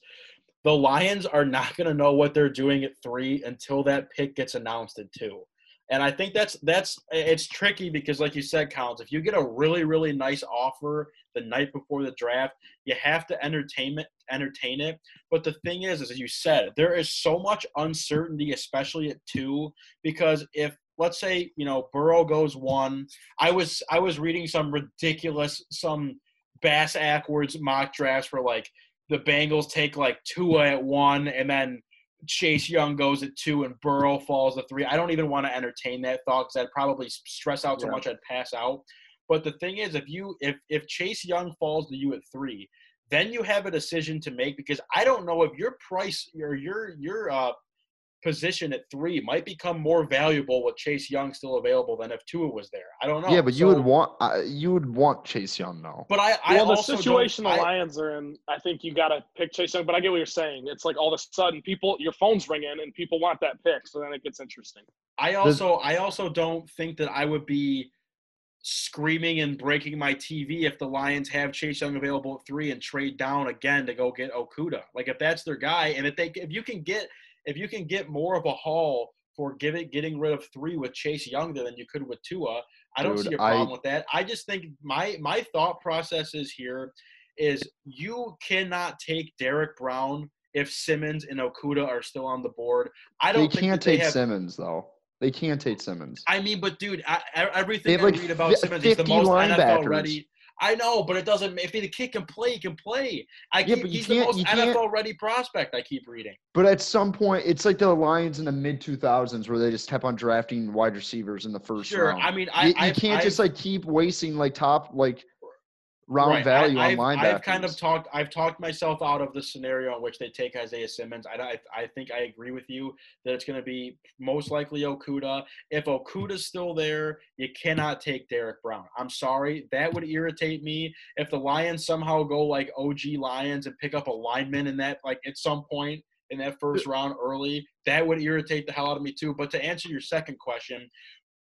the Lions are not going to know what they're doing at three until that pick gets announced at two. And I think that's that's it's tricky because, like you said, Collins, if you get a really really nice offer the night before the draft, you have to entertain it. Entertain it. But the thing is, is as you said, there is so much uncertainty, especially at two, because if let's say you know Burrow goes one, I was I was reading some ridiculous some bass backwards mock drafts where like the Bengals take like Tua at one and then Chase Young goes at two and Burrow falls at three. I don't even want to entertain that thought because I'd probably stress out so Yeah. much I'd pass out. But the thing is, if you if if Chase Young falls to you at three, then you have a decision to make because I don't know if your price or your your uh, position at three might become more valuable with Chase Young still available than if Tua was there. I don't know. yeah, but you would want uh, you would want Chase Young though. But I, I well, the also situation the I- Lions are in, I think you got to pick Chase Young. But I get what you're saying. It's like all of a sudden, people, your phone's ringing, and people want that pick. So then it gets interesting. I also I also don't think that I would be screaming and breaking my TV if the Lions have Chase Young available at three and trade down again to go get Okudah. Like if that's their guy, and if they if you can get if you can get more of a haul for giving getting rid of three with Chase Young than you could with Tua, I don't Dude, see a problem with that. I just think my my thought process is here is you cannot take Derrick Brown if Simmons and Okudah are still on the board. I don't think can't that they take have, Simmons though. They can't take Simmons. I mean, but dude, I, I- everything have, I like, read about fi- Simmons, he's the 50 most NFL linebackers. ready. I know, but it doesn't. If the kid can play, he can play. I Yeah, keep, but you he's the most NFL ready prospect. I keep reading. But at some point, it's like the Lions in the mid 2000s where they just kept on drafting wide receivers in the first Sure, round. I mean, I you, you can't just I've- like keep wasting like top like round Right, value I, on I've, linebackers. I've kind of talked. I've talked myself out of the scenario in which they take Isaiah Simmons. I, I, I think I agree with you that it's going to be most likely Okudah. If Okudah's still there, you cannot take Derrick Brown. I'm sorry, that would irritate me. If the Lions somehow go like OG Lions and pick up a lineman in that, like at some point in that first round early, that would irritate the hell out of me too. But to answer your second question,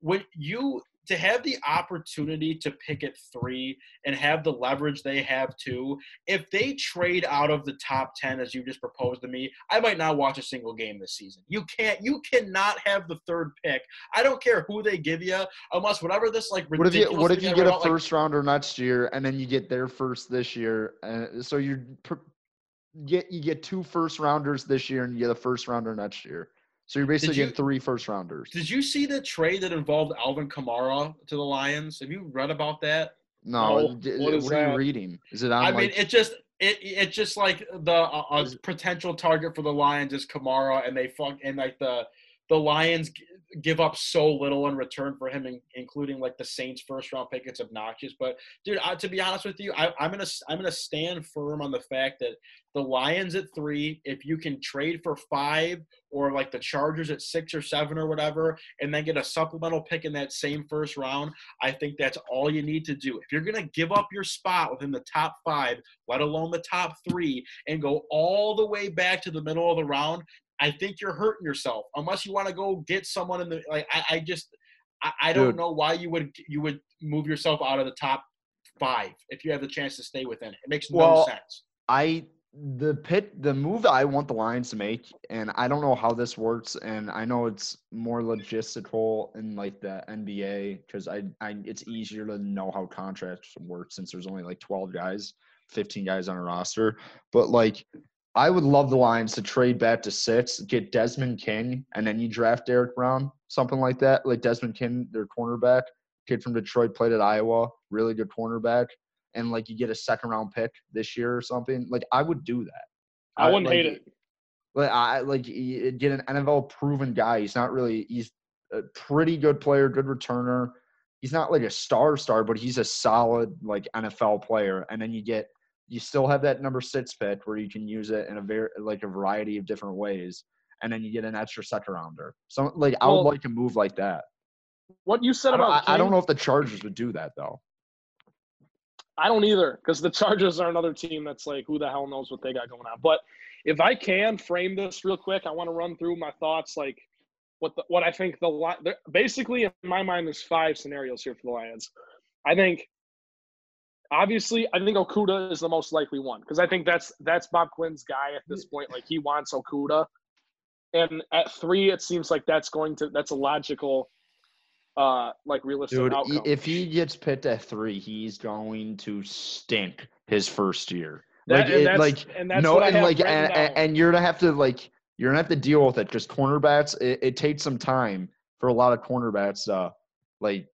when you to have the opportunity to pick at three and have the leverage they have too, if they trade out of the top 10 as you just proposed to me, I might not watch a single game this season. You can't you cannot have the third pick. I don't care who they give you unless whatever this like what if you what if you get a about, like, first rounder next year and then you get their first this year and so you pr- get you get two first rounders this year and you get a first rounder next year. So you're basically you- getting three first rounders. Did you see the trade that involved Alvin Kamara to the Lions? Have you read about that? No, d- what is what are you reading? Is it on I like mean, it just it it's just like the uh, a potential target for the Lions is Kamara, and they fuck and like the the Lions give up so little in return for him, in, including like the Saints' first round pick. It's obnoxious, but dude, uh, to be honest with you, I, I'm gonna I'm gonna stand firm on the fact that the Lions at three, if you can trade for five or like the Chargers at six or seven or whatever, and then get a supplemental pick in that same first round, I think that's all you need to do. If you're gonna give up your spot within the top five, let alone the top three, and go all the way back to the middle of the round, I think you're hurting yourself. Unless you want to go get someone in the like, I, I just, I, I don't Dude. know why you would you would move yourself out of the top five if you have the chance to stay within it. It makes no Well, sense. I the pit the move I want the Lions to make, and I don't know how this works, and I know it's more logistical in like the NBA because I, I it's easier to know how contracts work since there's only like 12 guys, 15 guys on a roster. But like I would love the Lions to trade back to six, get Desmond King, and then you draft Derrick Brown, something like that. Like Desmond King, their cornerback, kid from Detroit, played at Iowa, really good cornerback and like you get a second round pick this year or something, like I would do that. I wouldn't like, hate it. Like I like get an NFL proven guy. He's not really he's a pretty good player, good returner. He's not like a star star, but he's a solid like NFL player. And then you get you still have that number six pick where you can use it in a very like a variety of different ways. And then you get an extra second rounder. So like I Well, would like a move like that. What you said I about I, I don't know if the Chargers would do that though. I don't either because the Chargers are another team that's like, who the hell knows what they got going on. But if I can frame this real quick, I want to run through my thoughts, like what the, what I think the basically in my mind, there's five scenarios here for the Lions. I think obviously, I think Okudah is the most likely one because I think that's that's Bob Quinn's guy at this point. Like he wants Okudah, and at three, it seems like that's going to that's a logical, uh, like realistic Dude, outcome. if he gets picked at three, he's going to stink his first year. That- like, and it, like and that's no, and like, and, and, and you're gonna have to like, you're gonna have to deal with it. Just cornerbacks, it, it takes some time for a lot of cornerbacks to like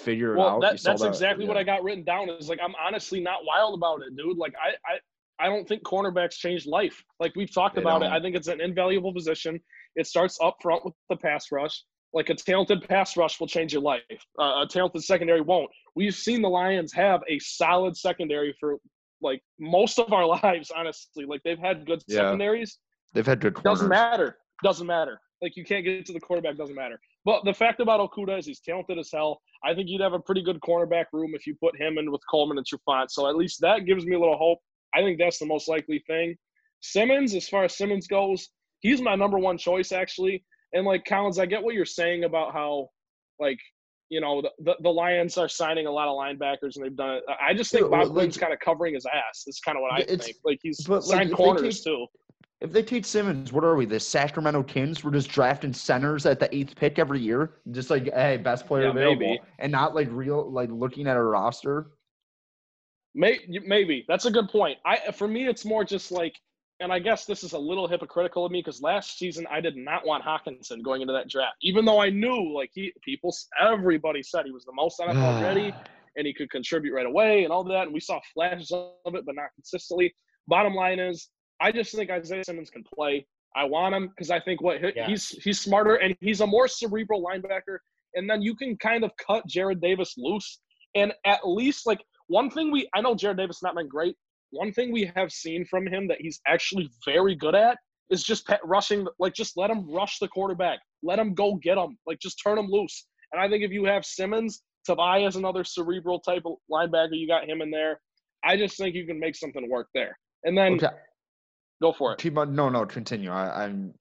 figure it Well, out. That, that's that, exactly what. I got written down. Is like I'm honestly not wild about it, dude. Like I, I, I don't think cornerbacks change life. Like we've talked They about it. don't. I think it's an invaluable position. It starts up front with the pass rush. Like a talented pass rush will change your life. Uh, a talented secondary won't. We've seen the Lions have a solid secondary for like most of our lives. Honestly, like they've had good Yeah. secondaries. They've had good corners. Doesn't matter. Doesn't matter. Like you can't get to the quarterback. Doesn't matter. But the fact about Okudah is he's talented as hell. I think you'd have a pretty good cornerback room if you put him in with Coleman and Trufant. So at least that gives me a little hope. I think that's the most likely thing. Simmons, as far as Simmons goes, he's my number one choice actually. And like Collins, I get what you're saying about how, like, you know, the, the, the Lions are signing a lot of linebackers and they've done it. I just think Bob like- Quinn's kind of covering his ass. Is kind of what I think. Like he's like, signed they corners too. If they take Simmons, what are we? The Sacramento Kings? We're just drafting centers at the eighth pick every year, just like hey, best player Yeah, available, maybe. and not like real like looking at a roster. May, maybe that's a good point. I for me, it's more just like, and I guess this is a little hypocritical of me because last season I did not want Hockenson going into that draft, even though I knew like he people everybody said he was the most NFL ready and he could contribute right away and all that, and we saw flashes of it, but not consistently. Bottom line is, I just think Isaiah Simmons can play. I want him because I think what Yeah. he's he's smarter and he's a more cerebral linebacker. And then you can kind of cut Jarrad Davis loose, and at least like one thing we I know Jarrad Davis not been great. One thing we have seen from him that he's actually very good at is just pet rushing. Like just let him rush the quarterback. Let him go get him. Like just turn him loose. And I think if you have Simmons, Tobias, another cerebral type of linebacker, you got him in there. I just think you can make something work there. And then Okay, go for it. keep on. No, no, continue. I, I'm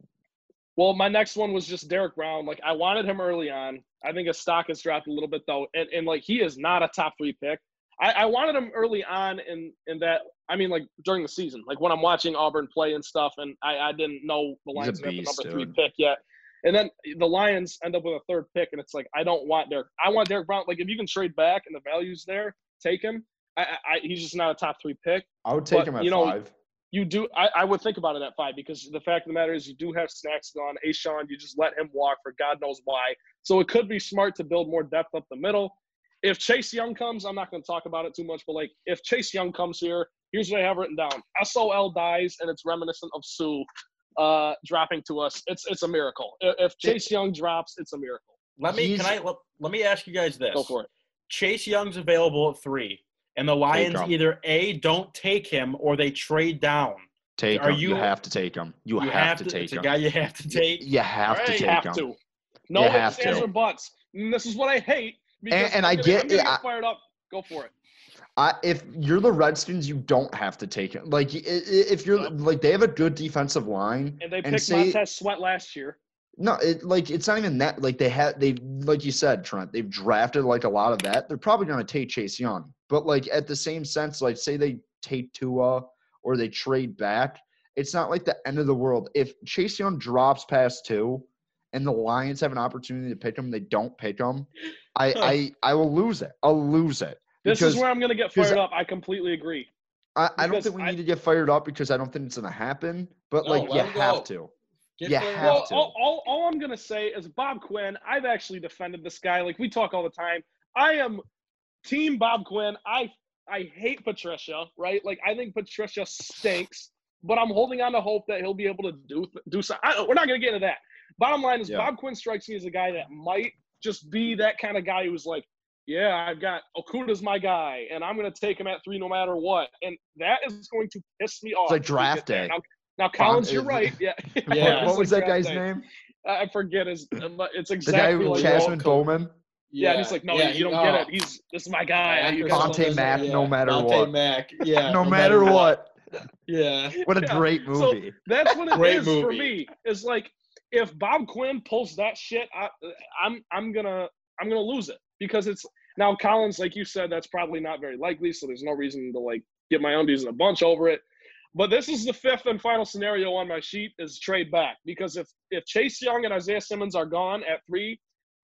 Well, my next one was just Derrick Brown. Like I wanted him early on. I think his stock has dropped a little bit though, and, and like he is not a top three pick. I, I wanted him early on in in that. I mean, like during the season, like when I'm watching Auburn play and stuff, and I, I didn't know the Lions had the number three dude. pick yet. And then the Lions end up with a third pick, and it's like I don't want Derrick. I want Derrick Brown. Like if you can trade back and the value's there, take him. I, I, I he's just not a top three pick I would take But, him at you know, five. You do I, I would think about it at five because the fact of the matter is you do have snacks gone. A'Shawn, you just let him walk for God knows why. So it could be smart to build more depth up the middle. If Chase Young comes, I'm not going to talk about it too much, but like if Chase Young comes here, here's what I have written down: SOL dies, and it's reminiscent of Suh uh, dropping to us. It's it's a miracle. If, if Chase Young drops, it's a miracle. Let me He's- can I let, let me ask you guys this. Go for it. Chase Young's available at three, and the Lions either a don't take him or they trade down. Take Are him. You, you- have to take him. You, You have, to take It's him. a guy you have to take. You have to Alright, take You have him. to. No You have to. or buts. And this is what I hate. Because and I'm I get- I'm fired up. Go for it. I, if you're the Redskins, you don't have to take him. Like i- i- if you're Yep. like they have a good defensive line, And they And picked say- Montez Sweat last year. No, it like it's not even that. Like they had they like you said, Trent. They've drafted like a lot of that. They're probably going to take Chase Young, but like at the same sense, like say they take Tua or they trade back, it's not like the end of the world. If Chase Young drops past two and the Lions have an opportunity to pick him, they don't pick him, I I, I will lose it. I'll lose it. This Because- is where I'm going to get fired up. I completely agree. I, I don't think we I- need to get fired up because I don't think it's gonna happen. But No, like you have to. Get You have. Well, to. all, all, all I'm going to say is Bob Quinn, I've actually defended this guy. Like, we talk all the time. I am team Bob Quinn. I I hate Patricia, right? Like, I think Patricia stinks, but I'm holding on to hope that he'll be able to do do something. We're not going to get into that. Bottom line is Yeah. Bob Quinn strikes me as a guy that might just be that kind of guy who's like, yeah, I've got Okudah's my guy, and I'm going to take him at three no matter what. And that is going to piss me off. like if draft day. Now, now Collins, you're right. Yeah. Yeah. It's what was like that guy's day. name? I forget his. It's The exactly guy like with Chas- Jasmine Bowman. Yeah, and he's like, no, yeah, you don't he- get it. He's this is my guy. Mac You Dante don't something, listen. Mack, yeah. no matter Dante what. Mack, yeah. no matter what. Yeah. What a Yeah. great So- That's what it Great is for me. It's like if Bob Quinn pulls that shit, I, I'm I'm gonna I'm gonna lose it because it's now Collins, like you said, that's probably not very likely. So there's no reason to like get my undies in a bunch over it. But this is the fifth and final scenario on my sheet is trade back because if if Chase Young and Isaiah Simmons are gone at three,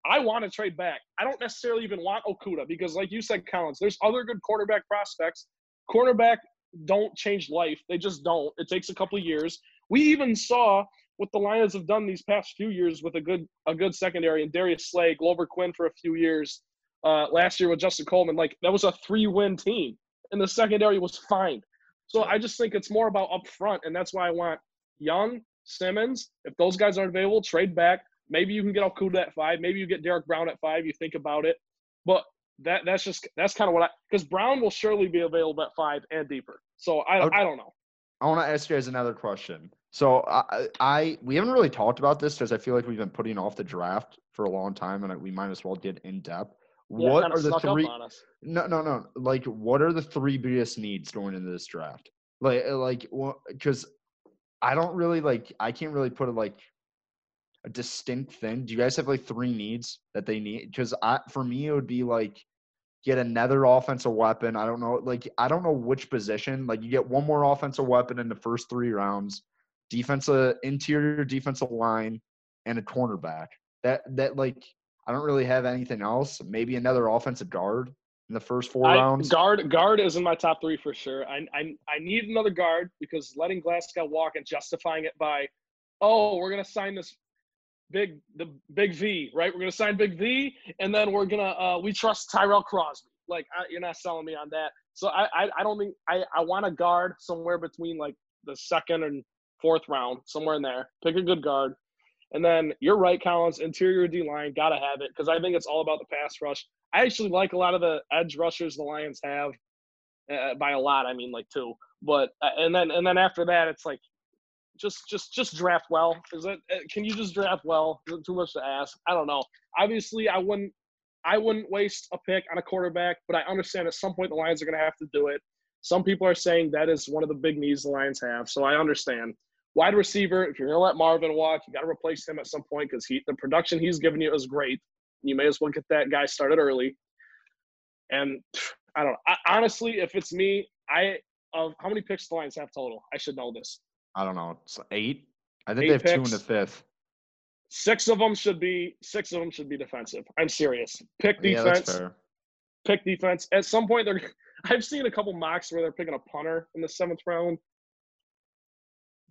I want to trade back. I don't necessarily even want Okudah because, like you said, Collins, there's other good quarterback prospects. Quarterback don't change life; they just don't. It takes a couple years. We even saw what the Lions have done these past few years with a good a good secondary and Darius Slay, Glover Quinn for a few years. Uh, last year with Justin Coleman, like that was a three-win team, and the secondary was fine. So I just think it's more about up front, and that's why I want Young, Simmons. If those guys aren't available, trade back. Maybe you can get Okudah at five. Maybe you get Derrick Brown at five. You think about it, but that that's just that's kind of what I because Brown will surely be available at five and deeper. So I Okay. I don't know. I want to ask you guys another question. So I, I we haven't really talked about this because I feel like we've been putting off the draft for a long time, and we might as well get in depth. Yeah, what are the three? No, no, no. Like, what are the three biggest needs going into this draft? Like, like, because I don't really like. I can't really put it like a distinct thing. Do you guys have like three needs that they need? Because I, for me, it would be like get another offensive weapon. I don't know. Like, I don't know which position. Like, you get one more offensive weapon in the first three rounds. Defensive uh, interior defensive line and a cornerback. That that like I don't really have anything else. Maybe another offensive guard in the first four I, rounds. guard guard is in my top three for sure. I, I I need another guard because letting Glasgow walk and justifying it by, oh, we're gonna sign this big the big V, right? We're gonna sign Big V, and then we're gonna uh, we trust Tyrell Crosby. Like I, you're not selling me on that. So I I, I don't think I I want a guard somewhere between like the second and fourth round, somewhere in there. Pick a good guard. And then you're right, Collins. Interior D line, gotta have it because I think it's all about the pass rush. I actually like a lot of the edge rushers the Lions have. Uh, by a lot, I mean like two. But uh, and then and then after that, it's like just just just draft well. Is it? uh, Can you just draft well? Is it too much to ask? I don't know. Obviously, I wouldn't I wouldn't waste a pick on a quarterback, but I understand at some point the Lions are going to have to do it. Some people are saying that is one of the big needs the Lions have, so I understand. Wide receiver, if you're going to let Marvin walk, you got to replace him at some point because he the production he's given you is great. You may as well get that guy started early. And I don't know. I, honestly, if it's me, I of how many picks the Lions have total? I should know this. I don't know. It's eight. I think Eight they have two in picks. the fifth. Six of them should be six of them should be defensive. I'm serious. Pick Yeah, that's defense. fair. pick defense. At some point, they're. I've seen a couple mocks where they're picking a punter in the seventh round.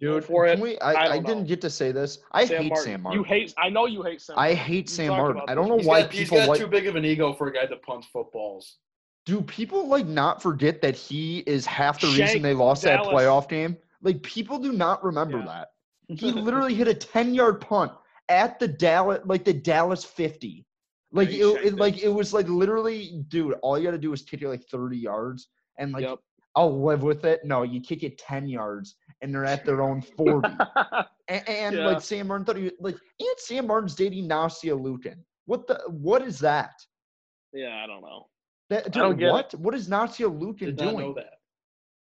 Go Dude, for can it. we? I I, I, didn't get to say this. I Sam hate Martin. Sam Martin. You hate. I know you hate Sam. I Martin. hate We Sam Martin. I don't know He's why got, he's people got like. too big of an ego for a guy that punts footballs. Do people like not forget that he is half the reason they lost Dallas. that playoff game? Like people do not remember Yeah. that. He literally hit a 10-yard punt at the Dallas like the Dallas 50. Like he it, it like it was like literally dude, all you got to do is kick it like 30 yards and like Yep. I'll live with it. No, you kick it 10 yards and they're at their own 40. and, and Yeah. like Sam Martin thought he like and Sam Martin's dating Nastia Liukin. What the what is that? yeah, I don't know. That don't dude, get it. what? What is Nastia Liukin Did not know doing?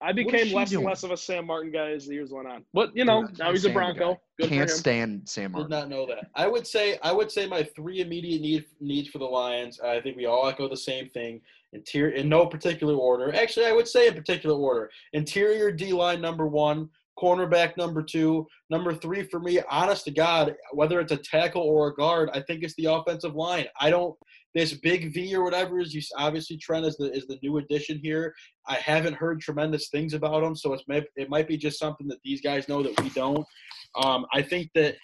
That. I became less doing? and less of a Sam Martin guy as the years went on. But you know, Dude, now can't he's a Bronco. Good Can't for him. stand Sam Martin. Did not know that. I would say I would say my three immediate need needs for the Lions. I think we all echo the same thing. Interior in no particular order. Actually, I would say in particular order. Interior D line number one, cornerback number two, number three for me. Honest to God, whether it's a tackle or a guard, I think it's the offensive line. I don't. This big V or whatever is you obviously Trent is the is the new addition here. I haven't heard tremendous things about him, so it's it might be just something that these guys know that we don't. Um, I think that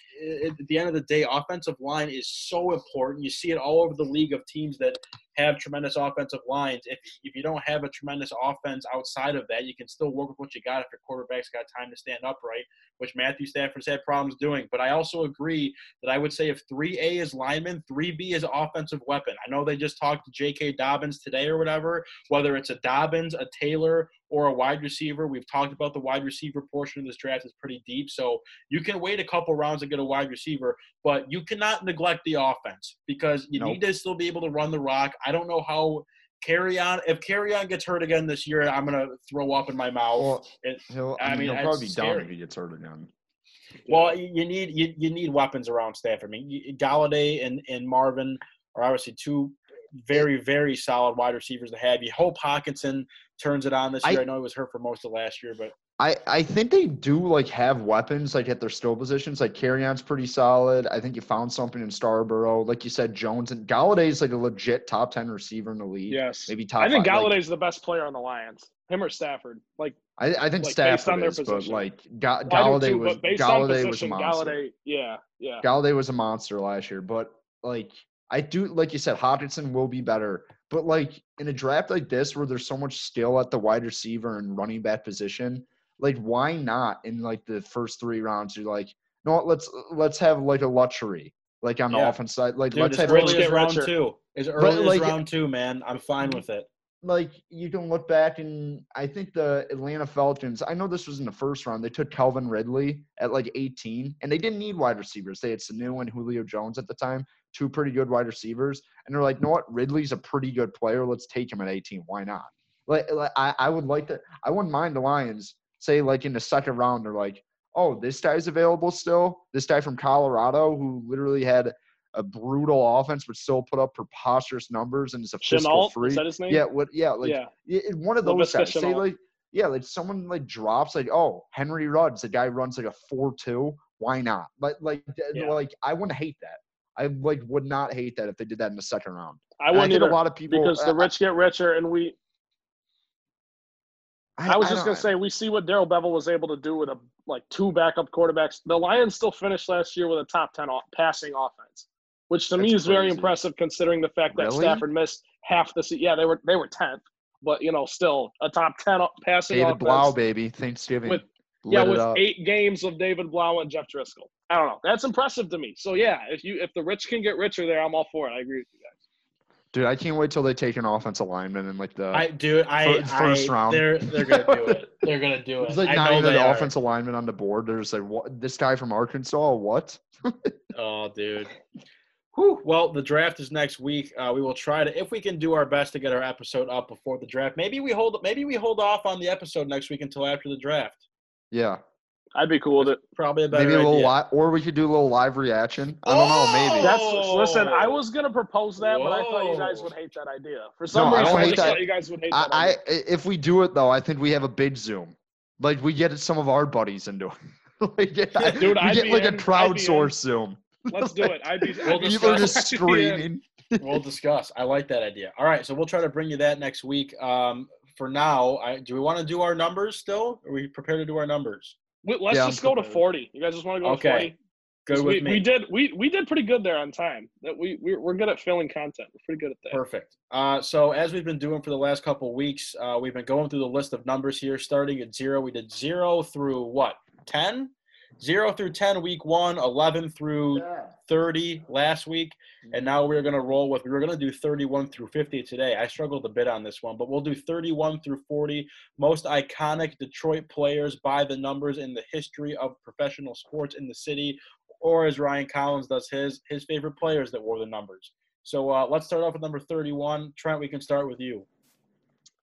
at the end of the day, offensive line is so important. You see it all over the league of teams that have tremendous offensive lines. If, if you don't have a tremendous offense outside of that, you can still work with what you got if your quarterback's got time to stand upright, which Matthew Stafford's had problems doing. But I also agree that I would say if 3A is lineman, 3B is offensive weapon. I know they just talked to J.K. Dobbins today or whatever, whether it's a Dobbins, a Taylor, or a wide receiver. We've talked about the wide receiver portion of this draft is pretty deep. So you can wait a couple rounds and get a wide receiver, but you cannot neglect the offense because you Nope. need to still be able to run the rock. I don't know how Kerryon if Kerryon gets hurt again this year, I'm gonna throw up in my mouth. Well, It- he'll, I mean, he'll probably be done if he gets hurt again. Well, you need you, you need weapons around Stafford. I mean, Golladay and, and Marvin are obviously two very very solid wide receivers to have. You hope Hockenson turns it on this year. I, I- know he was hurt for most of last year, but I, I think they do like have weapons like at their skill positions. Like Kerryon's pretty solid. I think you found something in Scarbrough. Like you said, Jones and Golladay's like a legit top ten receiver in the league. Yes. Maybe top. I think five. Like, the best player on the Lions. Him or Stafford. Like I, I think like, based on Stafford their is, but like Ga- well, Golladay too, was but based on Golladay was a monster. Golladay, yeah, yeah. Golladay was a monster last year, but like I do, like you said, Hockenson will be better. But like in a draft like this, where there's so much skill at the wide receiver and running back position, like why not in like the first three rounds? You're like, no, what, let's let's have like a luxury, like on the offense side. Like dude, let's have early as get round richer. two, as early like- as round two, man, I'm fine with it. like you can look back and I think the Atlanta Falcons, I know this was in the first round. They took Calvin Ridley at like 18 and they didn't need wide receivers. They had Sanu and Julio Jones at the time, two pretty good wide receivers. And they're like, you know what? Ridley's a pretty good player. Let's take him at 18. Why not? Like, like I, I would like to I wouldn't mind the Lions say like in the second round, they're like, oh, this guy's available still. This guy from Colorado who literally had a brutal offense but still put up preposterous numbers and is a fiscal Shenault, free. is that his name? Yeah, what? Yeah, like yeah. it, one of those guys. Say like, yeah, like someone like drops like, oh, Henry Ruggs, the guy runs like a four-two. Why not? But like, Yeah. like I wouldn't hate that. I like would not hate that if they did that in the second round. I wouldn't think either a lot of people because uh, the I- rich get richer, and we. I, was just gonna say we see what Darrell Bevell was able to do with a like two backup quarterbacks. The Lions still finished last year with a top ten off, passing offense, which to me That's is very impressive considering the fact that Really? Stafford missed half the season. Yeah, they were they were tenth, but you know still a top ten passing David offense. Blough, baby, Thanksgiving. With- yeah, with up. eight games of David Blough and Jeff Driskel. I don't know. That's impressive to me. So yeah, if you if the rich can get richer there, I'm all for it. I agree with you. Dude, I can't wait till they take an offensive lineman and like the. I do. I first I- round. They're they're gonna do it. They're gonna do it. it's like I not know even the offensive lineman on the board. They're just like, what? This guy from Arkansas? What? Oh, dude. Whew. Well, the draft is next week. Uh, we will try to, if we can, do our best to get our episode up before the draft. Maybe we hold, maybe we hold off on the episode next week until after the draft. Yeah, I'd be cool with it. Probably a better maybe a little idea. live, or we could do a little live reaction. I don't know, maybe. That's Oh! listen. I was gonna propose that, but I thought you guys would hate that idea. For some I don't reason, I, hate just that. thought you guys would hate I, that. I idea. if we do it though, I think we have a big Zoom. Like we get some of our buddies into it. like, yeah, Dude, we I'd get be like a in. I'd be in. Zoom. Let's do it. I'd be. We'll I'd be People are just I'd be in. screaming. we'll discuss. I like that idea. All right, so we'll try to bring you that next week. Um, for now, I, do we want to do our numbers still? Are we prepared to do our numbers? We- Let's Yeah, just go to forty. You guys just want to go Okay. forty? Good we, with me. we did. We we did pretty good there on time. That we we're, we're good at filling content. We're pretty good at that. Perfect. Uh, so as we've been doing for the last couple of weeks, uh, we've been going through the list of numbers here, starting at zero. We did zero through what? Ten? Zero through ten week one, 11 through 30 last week, and now we're going to roll with, we were going to do 31 through 50 today. I struggled a bit on this one, but we'll do 31 through 40. Most iconic Detroit players by the numbers in the history of professional sports in the city, or as Ryan Collins does his, his favorite players that wore the numbers. So uh, let's start off with number 31. Trent, we can start with you.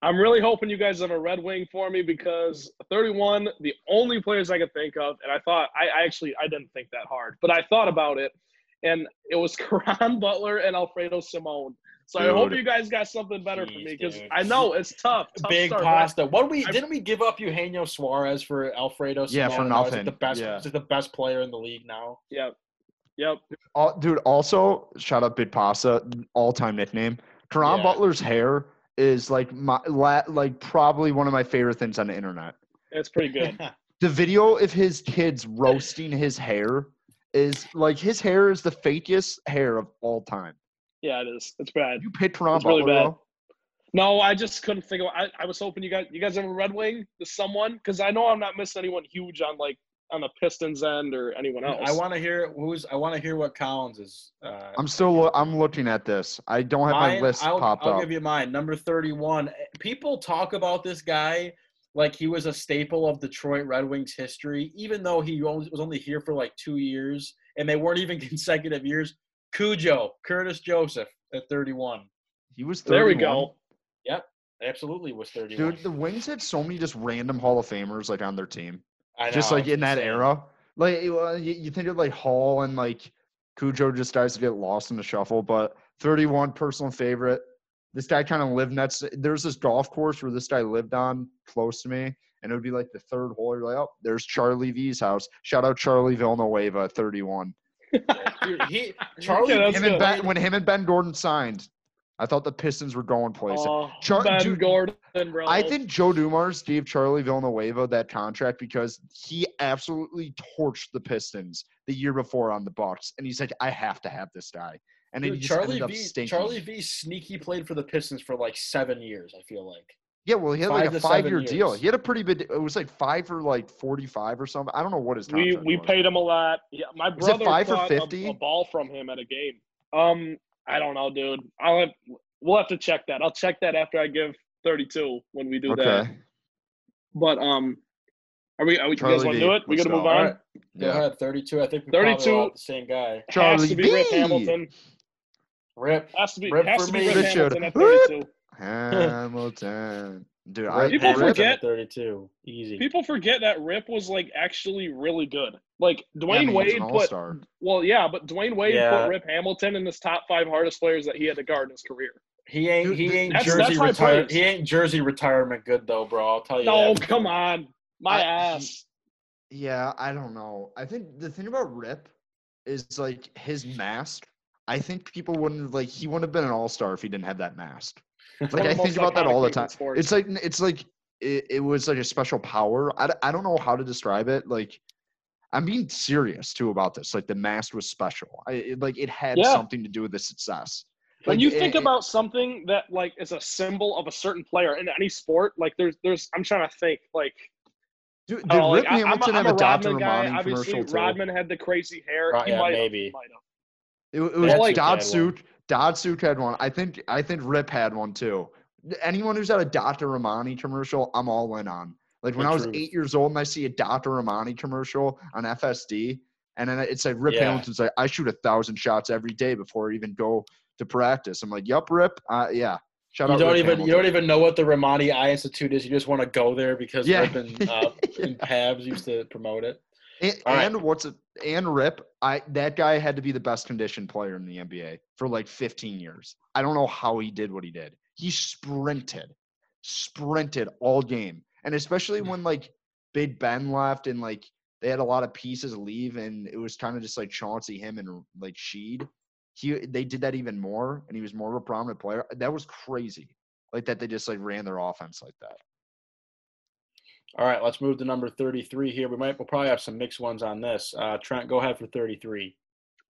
I'm really hoping you guys have a Red Wing for me because 31, the only players I could think of, and I thought I, I actually I didn't think that hard, but I thought about it, and it was Caron Butler and Alfredo Simon. So I hope you guys got something better for me because. I know it's tough. tough Big start, but pasta. What we I- didn't we give up Eugenio Suarez for Alfredo? Yeah, for Simon? Now, is nothing. The best, Yeah. is it the best player in the league now? Yep. Yep. All, dude, also shout out Big Pasta, all time nickname. Caron Yeah. Butler's hair is like my la, like probably one of my favorite things on the internet. That's pretty good. The video of his kids roasting his hair is like his hair is the fakest hair of all time. yeah, it is. It's bad. You picked Caron It's really bad. though? No, I just couldn't think of. I, I was hoping you guys you guys have a Red Wing to someone because I know I'm not missing anyone huge on like on the Pistons end or anyone else. I want to hear who's. I want to hear what Collins is. Uh, I'm still I'm looking at this. I don't have my list I'll, popped I'll up. give you mine. Number 31. People talk about this guy like he was a staple of Detroit Red Wings history, even though he was only here for like two years and they weren't even consecutive years. Cujo, Curtis Joseph at 31. he was 31. there we go. Yep, absolutely was 31. Dude, the Wings had so many just random Hall of Famers like on their team. I just like in that era. Like you, you think of like Hall and like Cujo just starts to get lost in the shuffle, but 31 personal favorite. This guy kind of lived next. There's this golf course where this guy lived on close to me, and it would be like the third hole. You're like, oh, there's Charlie V's house. Shout out Charlie Villanueva, 31. Dude, he, Charlie, Yeah, that's Him and ben, when him and Ben Gordon signed, I thought the Pistons were going places. Oh, Char- ben dude, Gordon, bro. I think Joe Dumars gave Charlie Villanueva that contract because he absolutely torched the Pistons the year before on the Bucks, and he's like, I have to have this guy, and then Dude, Charlie V. Charlie V. Sneaky played for the Pistons for like seven years. I feel like. yeah, well, he had like a five-year deal. He had a pretty big. It was like five for like forty-five or something. I don't know what his we we was. paid him a lot. Yeah, my Was it brother five for caught a- A, ball from him at a game. Um, I don't know, dude. I'll have, we'll have to check that. I'll check that after I give 32 when we do that. Okay. But um, are we? Are we you guys want to do it? We let's gonna move on. All right. Go Yeah. ahead. 32. I think we probably 32. all have the same guy. Charlie has to be Rip Hamilton. Rip. Has to be. Rip has for to be me. Rip Richard. Hamilton at 32. Hamilton, dude. I, Rip People Hamilton forget- 32. Easy. People forget that Rip was like actually really good. Like Yeah, I Dwyane mean, Wade an put well, yeah, but Dwyane Wade Yeah. put Rip Hamilton in his top five hardest players that he had to guard in his career. He ain't. He ain't That's- jersey that's retire. He ain't jersey retirement good though, bro. I'll tell you. No, that. come on, my I- ass. Yeah, I don't know. I think the thing about Rip is like his mask. I think people wouldn't like he wouldn't have been an all star if he didn't have that mask. One Like I think about that all the time. sports. It's like it's like it, it was like a special power. I, I don't know how to describe it. Like I'm being serious too about this. Like the mask was special. I it, like it had Yeah. something to do with the success. when you think it- about something that like is a symbol of a certain player in any sport, like there's there's I'm trying to think like dude, did I don't Rip like, I- I'm a- Hamilton I'm have a a Dr. Rodman guy. Romani Obviously, commercial too? Rodman had the crazy hair. Right, he yeah, might have, maybe. he might have. It, it was Well, like- Dodd had Suit. Dodd Suit had one. I think I think Rip had one too. Anyone who's had a Dr. Romani commercial, I'm all in on. Like when The I was truth. eight years old and I see a Dr. Romani commercial on FSD, and then it's said Rip Yeah. Hamilton's like, I shoot a thousand shots every day before I even go to practice. I'm like, Yup, Rip. Uh, yeah. Shout You don't Rip even. Hamilton. You don't even know what the Romani Eye Institute is. You just want to go there because Yeah. Rip and, uh, and Pabs used to promote it. And, right. and what's it? And Rip, I that guy had to be the best conditioned player in the NBA for like 15 years. I don't know how he did what he did. He sprinted, sprinted all game, and especially hmm. when like Big Ben left and like they had a lot of pieces leave, and it was kind of just like Chauncey, him, and like Sheed. He they did that even more, and he was more of a prominent player. That was crazy. Like that, they just like ran their offense like that. All right, let's move to number 33 here. We might. We'll probably have some mixed ones on this. Uh, Trent, go ahead for 33.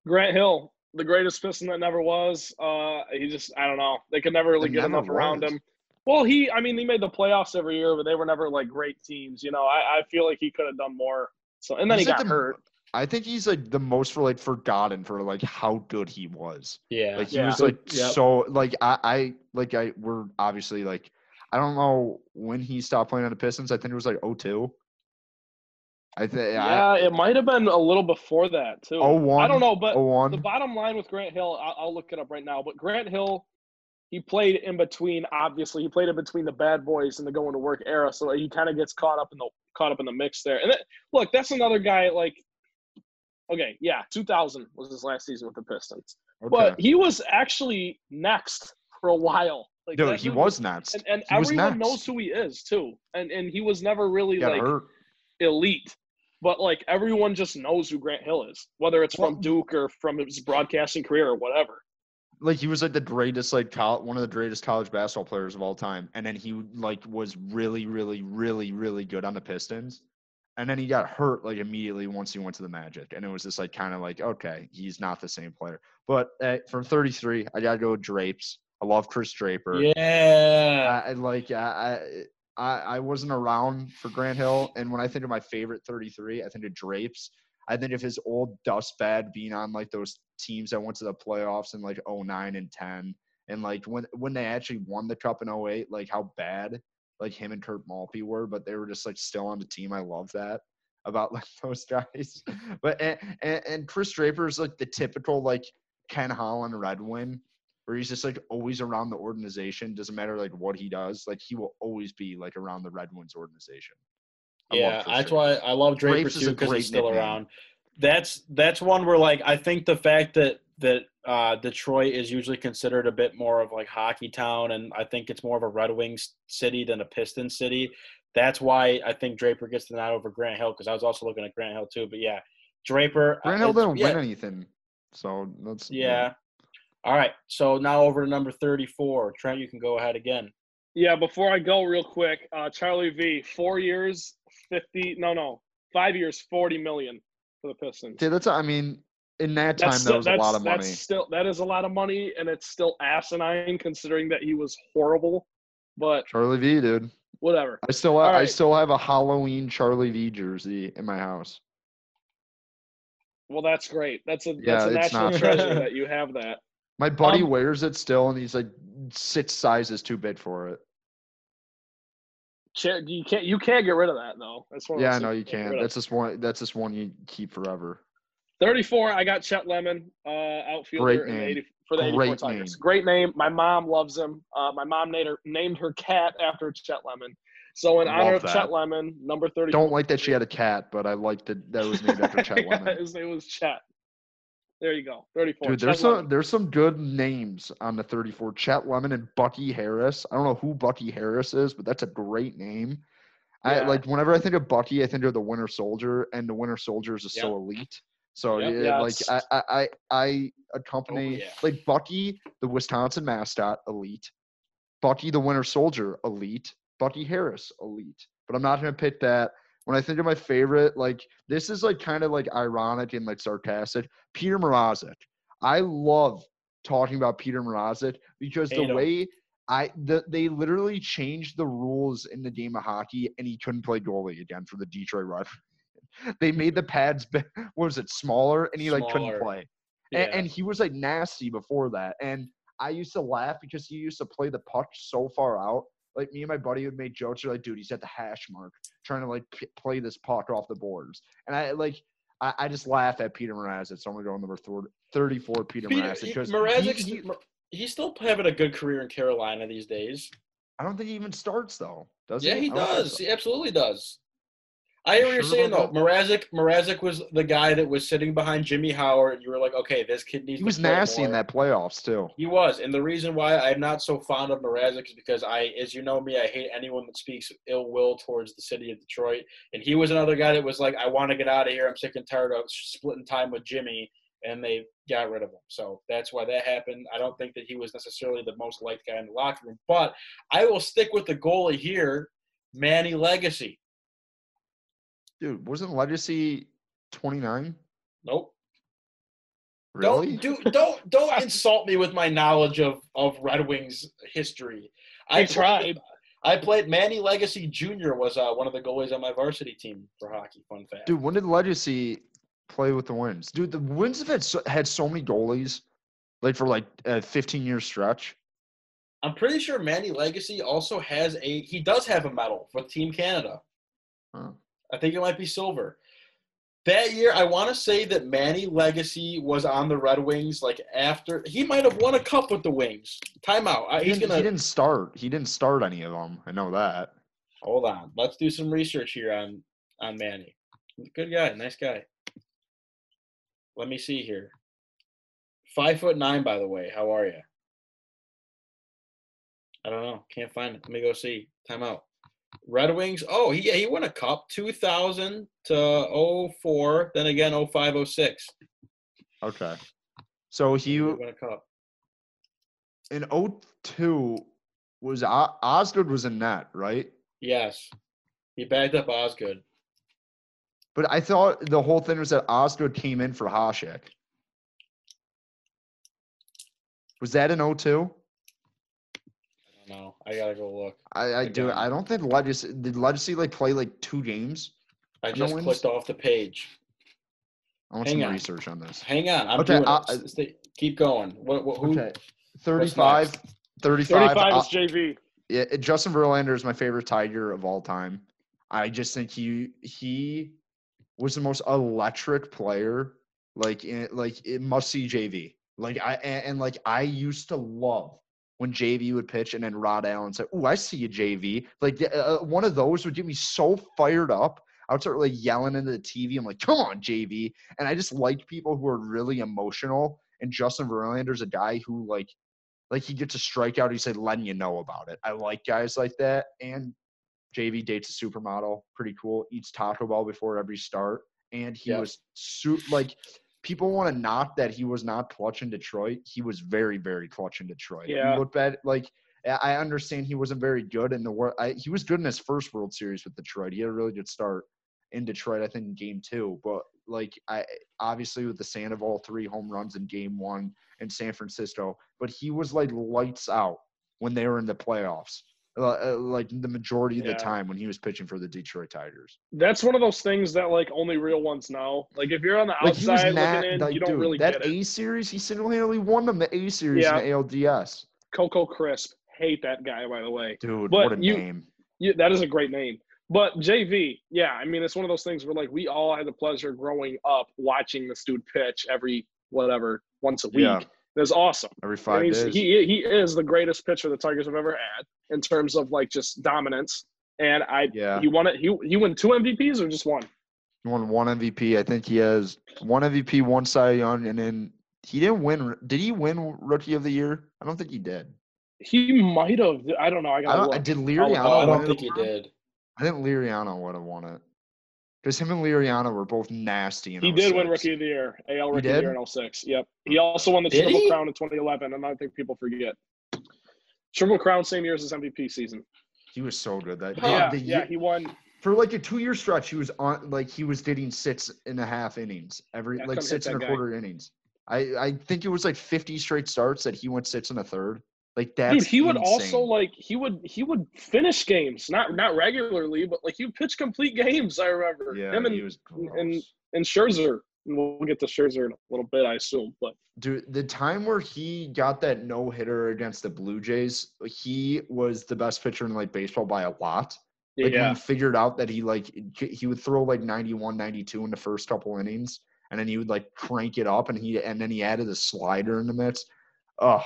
Grant Hill, the greatest Piston that never was. Uh, he just, I don't know. They could never really That get never enough around him. Well, he, I mean, he made the playoffs every year, but they were never like great teams. You know, I, I feel like he could have done more. So, and then He's he got the- hurt. I think he's like the most for like forgotten for like how good he was. Yeah. Like he Yeah. was like Yep. so like I I like I we're obviously like I don't know when he stopped playing on the Pistons. I think it was like 02. I think Yeah, it might have been a little before that too. Oh, one, I don't know, but oh one. the bottom line with Grant Hill, I'll, I'll look it up right now. But Grant Hill, he played in between. Obviously, he played in between the bad boys and the going to work era, so he kind of gets caught up in the caught up in the mix there. And that, look, that's another guy. Like, okay, yeah, 2000 was his last season with the Pistons, Okay. but he was actually next for a while. Like Dude, he was next. and, and everyone knows who he is too. And and he was never really like hurt. elite. But like everyone just knows who Grant Hill is, whether it's from Duke or from his broadcasting career or whatever. like he was like the greatest like col- one of the greatest college basketball players of all time and then he like was really really really really good on the pistons and then he got hurt like immediately once he went to the magic and it was just like kind of like okay he's not the same player but uh, from 33 i gotta go with drapes i love chris draper Yeah. I, like I, I I wasn't around for Grant Hill, and when I think of my favorite 33, I think of Drapes. I think of his old dust bed being on like those teams that went to the playoffs in like 09 and 10, and like when when they actually won the cup in 08, like how bad like him and Kirk Maltby were, but they were just like still on the team. I love that about like those guys. But and, and, and Chris Draper is like the typical like Ken Holland Red Wing where he's just like always around the organization. Doesn't matter like what he does, like he will always be like around the Red Wings organization. I Yeah, that's why I love Draper Drapes is too because he's still nickname. around. That's that's one where like I think the fact that that uh, Detroit is usually considered a bit more of like hockey town, and I think it's more of a Red Wings city than a Piston city. That's why I think Draper gets the nod over Grant Hill because I was also looking at Grant Hill too. But yeah, Draper. uh, Grant Hill didn't yeah, win anything, so that's Yeah. All right. So now over to number thirty-four. Trent, you can go ahead again. Yeah, before I go real quick, uh, Charlie V, four years, fifty no no, five years, forty million for the Pistons. Yeah, that's I mean, in that time That's that was a lot of money. That's still that is a lot of money, and it's still asinine considering that he was horrible. But Charlie V, dude. whatever. I still All I still have a Halloween Charlie V jersey in my house. Well, that's great. That's a Yeah, that's a it's national not- treasure that you have that. My buddy Um, wears it still, and he's like six sizes too big for it. Cha- You can't you can't get rid of that though. That's one Yeah, I know you can't. That's just one. That's just one you keep forever. 34, I got Chet Lemon, uh, outfielder Great in the name. 80, for the 84 Great Tigers. name. Great name. My mom loves him. Uh, my mom named her, named her cat after Chet Lemon. So in Love honor of that. Chet Lemon, number thirty. Don't like that she had a cat, but I like that that was named after Chet Lemon. His name was Chet. There you go. 34. Dude, there's some there's some good names on the 34. Chet Lemon and Bucky Harris. I don't know who Bucky Harris is, but that's a great name. I like whenever I think of Bucky, I think of the Winter Soldier, and the Winter Soldier is so elite. So Yep. yeah, Yeah, like I, I I I accompany Oh, yeah. like Bucky, the Wisconsin mascot, elite. Bucky, the Winter Soldier, elite. Bucky Harris, elite. But I'm not gonna pick that. When I think of my favorite, like this is like kind of like ironic and like sarcastic. Peter Mrazek. I love talking about Peter Mrazek because Hate the him. way I the, they literally changed the rules in the game of hockey and he couldn't play goalie again for the Detroit Red. They made the pads what was it smaller and he like couldn't play. Yeah. And, and he was like nasty before that. And I used to laugh because he used to play the puck so far out. Like me and my buddy would make jokes. You're like, dude, he's at the hash mark trying to like p- play this puck off the boards. And I like, I, I just laugh at Peter Mrazek. So I'm gonna go number thir- 34, Peter, Peter, Mrazek. he- Because he- he- he's still having a good career in Carolina these days. I don't think he even starts though. Does yeah, he? he I don't think does. so. He absolutely does. I hear what you're saying though. Mrazek, Mrazek was the guy that was sitting behind Jimmy Howard, and you were like, okay, this kid needs. He was nasty in that playoffs too. He was, and the reason why I'm not so fond of Mrazek is because I, as you know me, I hate anyone that speaks ill will towards the city of Detroit. And he was another guy that was like, I want to get out of here. I'm sick and tired of splitting time with Jimmy, and they got rid of him. So that's why that happened. I don't think that he was necessarily the most liked guy in the locker room, but I will stick with the goalie here, Manny Legace. Dude, wasn't Legace 29? Nope. Really? Don't do don't don't insult me with my knowledge of of Red Wings history. I played- tried. I played Manny Legace Jr. was uh, one of the goalies on my varsity team for hockey. Fun fact. Dude, when did Legace play with the Wings? Dude, the Wings have had so, had so many goalies, like for like a 15 year stretch. I'm pretty sure Manny Legace also has a he does have a medal for Team Canada. Huh. I think it might be silver. That year, I want to say that Manny Legace was on the Red Wings. Like after he might have won a cup with the Wings. Timeout. He, he's didn't, gonna he didn't start. He didn't start any of them. I know that. hold on. Let's do some research here on on Manny. Good guy, nice guy. Let me see here. Five foot nine, by the way. How are you? I don't know. Can't find it. Let me go see. Time out. Red Wings. Oh, he, yeah, he won a cup 2000 to 04, then again 05, 06. Okay. So he He won a cup. in 02 was O- Osgood was in net, right? Yes. He backed up Osgood. But I thought the whole thing was that Osgood came in for Hasek. Was that in 02? I don't know. I gotta go look. I, I do. I don't think Legace did Legace like play like two games. I No just wins? clicked off the page. I want Hang some on. research on this. Hang on. I'm Okay, doing uh, it. Stay, keep going. What, what, who, Okay. 35, next? 35. 35 uh, is JV. yeah, Justin Verlander is my favorite Tiger of all time. I just think he he was the most electric player. Like in, like it must see JV. Like I and, and like I used to love when JV would pitch and then Rod Allen said, "Oh, I see you, JV." Like uh, one of those would get me so fired up. I would start like yelling into the TV. I'm like, "Come on, JV!" And I just like people who are really emotional. And Justin Verlander's a guy who like like he gets a strikeout, he said letting you know about it. I like guys like that. And JV dates a supermodel, pretty cool. Eats Taco Bell before every start, and he Yep. was su- like people want to knock that he was not clutch in Detroit. He was very, very clutch in Detroit. Yeah. You look bad like. I I understand he wasn't very good in the world. He was good in his first World Series with Detroit. He had a really good start in Detroit, I think, in Game Two. But like, I obviously with the Sandoval three home runs in Game One in San Francisco, but he was like lights out when they were in the playoffs. Uh, like the majority of the time when he was pitching for the Detroit Tigers. That's one of those things that like only real ones know. Like if you're on the Like outside not looking in, like you don't dude, really that get it. A series. He single handedly won them the A series Yeah. in the ALDS. Coco Crisp, hate that guy by the way. Dude, But what a you- name! Yeah, that is a great name. But JV, yeah, I mean it's one of those things where like we all had the pleasure growing up watching this dude pitch every whatever once a week. Yeah. It was awesome. Every five days. he he is the greatest pitcher the Tigers have ever had in terms of like just dominance. And I yeah, he won it. He he won two MVPs or just one. he won one MVP. I think he has one MVP, one Cy Young, and then he didn't win. Did he win Rookie of the Year? I don't think he did. He might have. I don't know. I I got. don't. to I did Oh, Liriano. I win don't it think he did. I think Liriano would have won it. Because him and Liriano were both nasty. In He did win Rookie of the Year, AL Rookie of the Year in 06. Yep. He also won the Did Triple he? Crown in 2011, and I think people forget. Triple Crown same year as his MVP season. He was so good that. Yeah, the yeah, he won. for like a two year stretch. He was on like he was getting six and a half innings every Yeah, like six and a guy. quarter innings. I I think it was like fifty straight starts that he went six and a third. Like that. Dude, he would also like he would he would finish games, not not regularly, but like he would pitch complete games. I remember yeah him and he was and gross. and Scherzer. We'll get to Scherzer in a little bit, I assume. But Dude, the time where he got that no hitter against the Blue Jays, he was the best pitcher in like baseball by a lot. Like when yeah, he figured out that he like he would throw like 91, 92 in the first couple innings, and then he would like crank it up, and he and then he added a slider in the midst. Oh,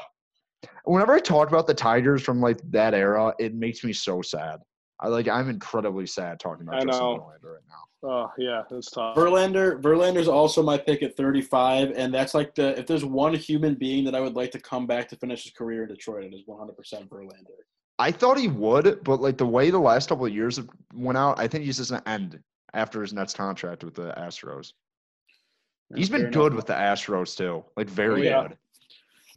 whenever I talk about the Tigers from like that era, it makes me so sad. I like I'm incredibly sad talking about I Justin know. Verlander right now. oh yeah, it's tough. Verlander, Verlander's also my pick at 35, and that's like the if there's one human being that I would like to come back to finish his career in Detroit, it is 100% Verlander. I thought he would, but like the way the last couple of years went out, I think he's just gonna end after his next contract with the Astros. He's been enough. good with the Astros too, like very Oh, yeah. good.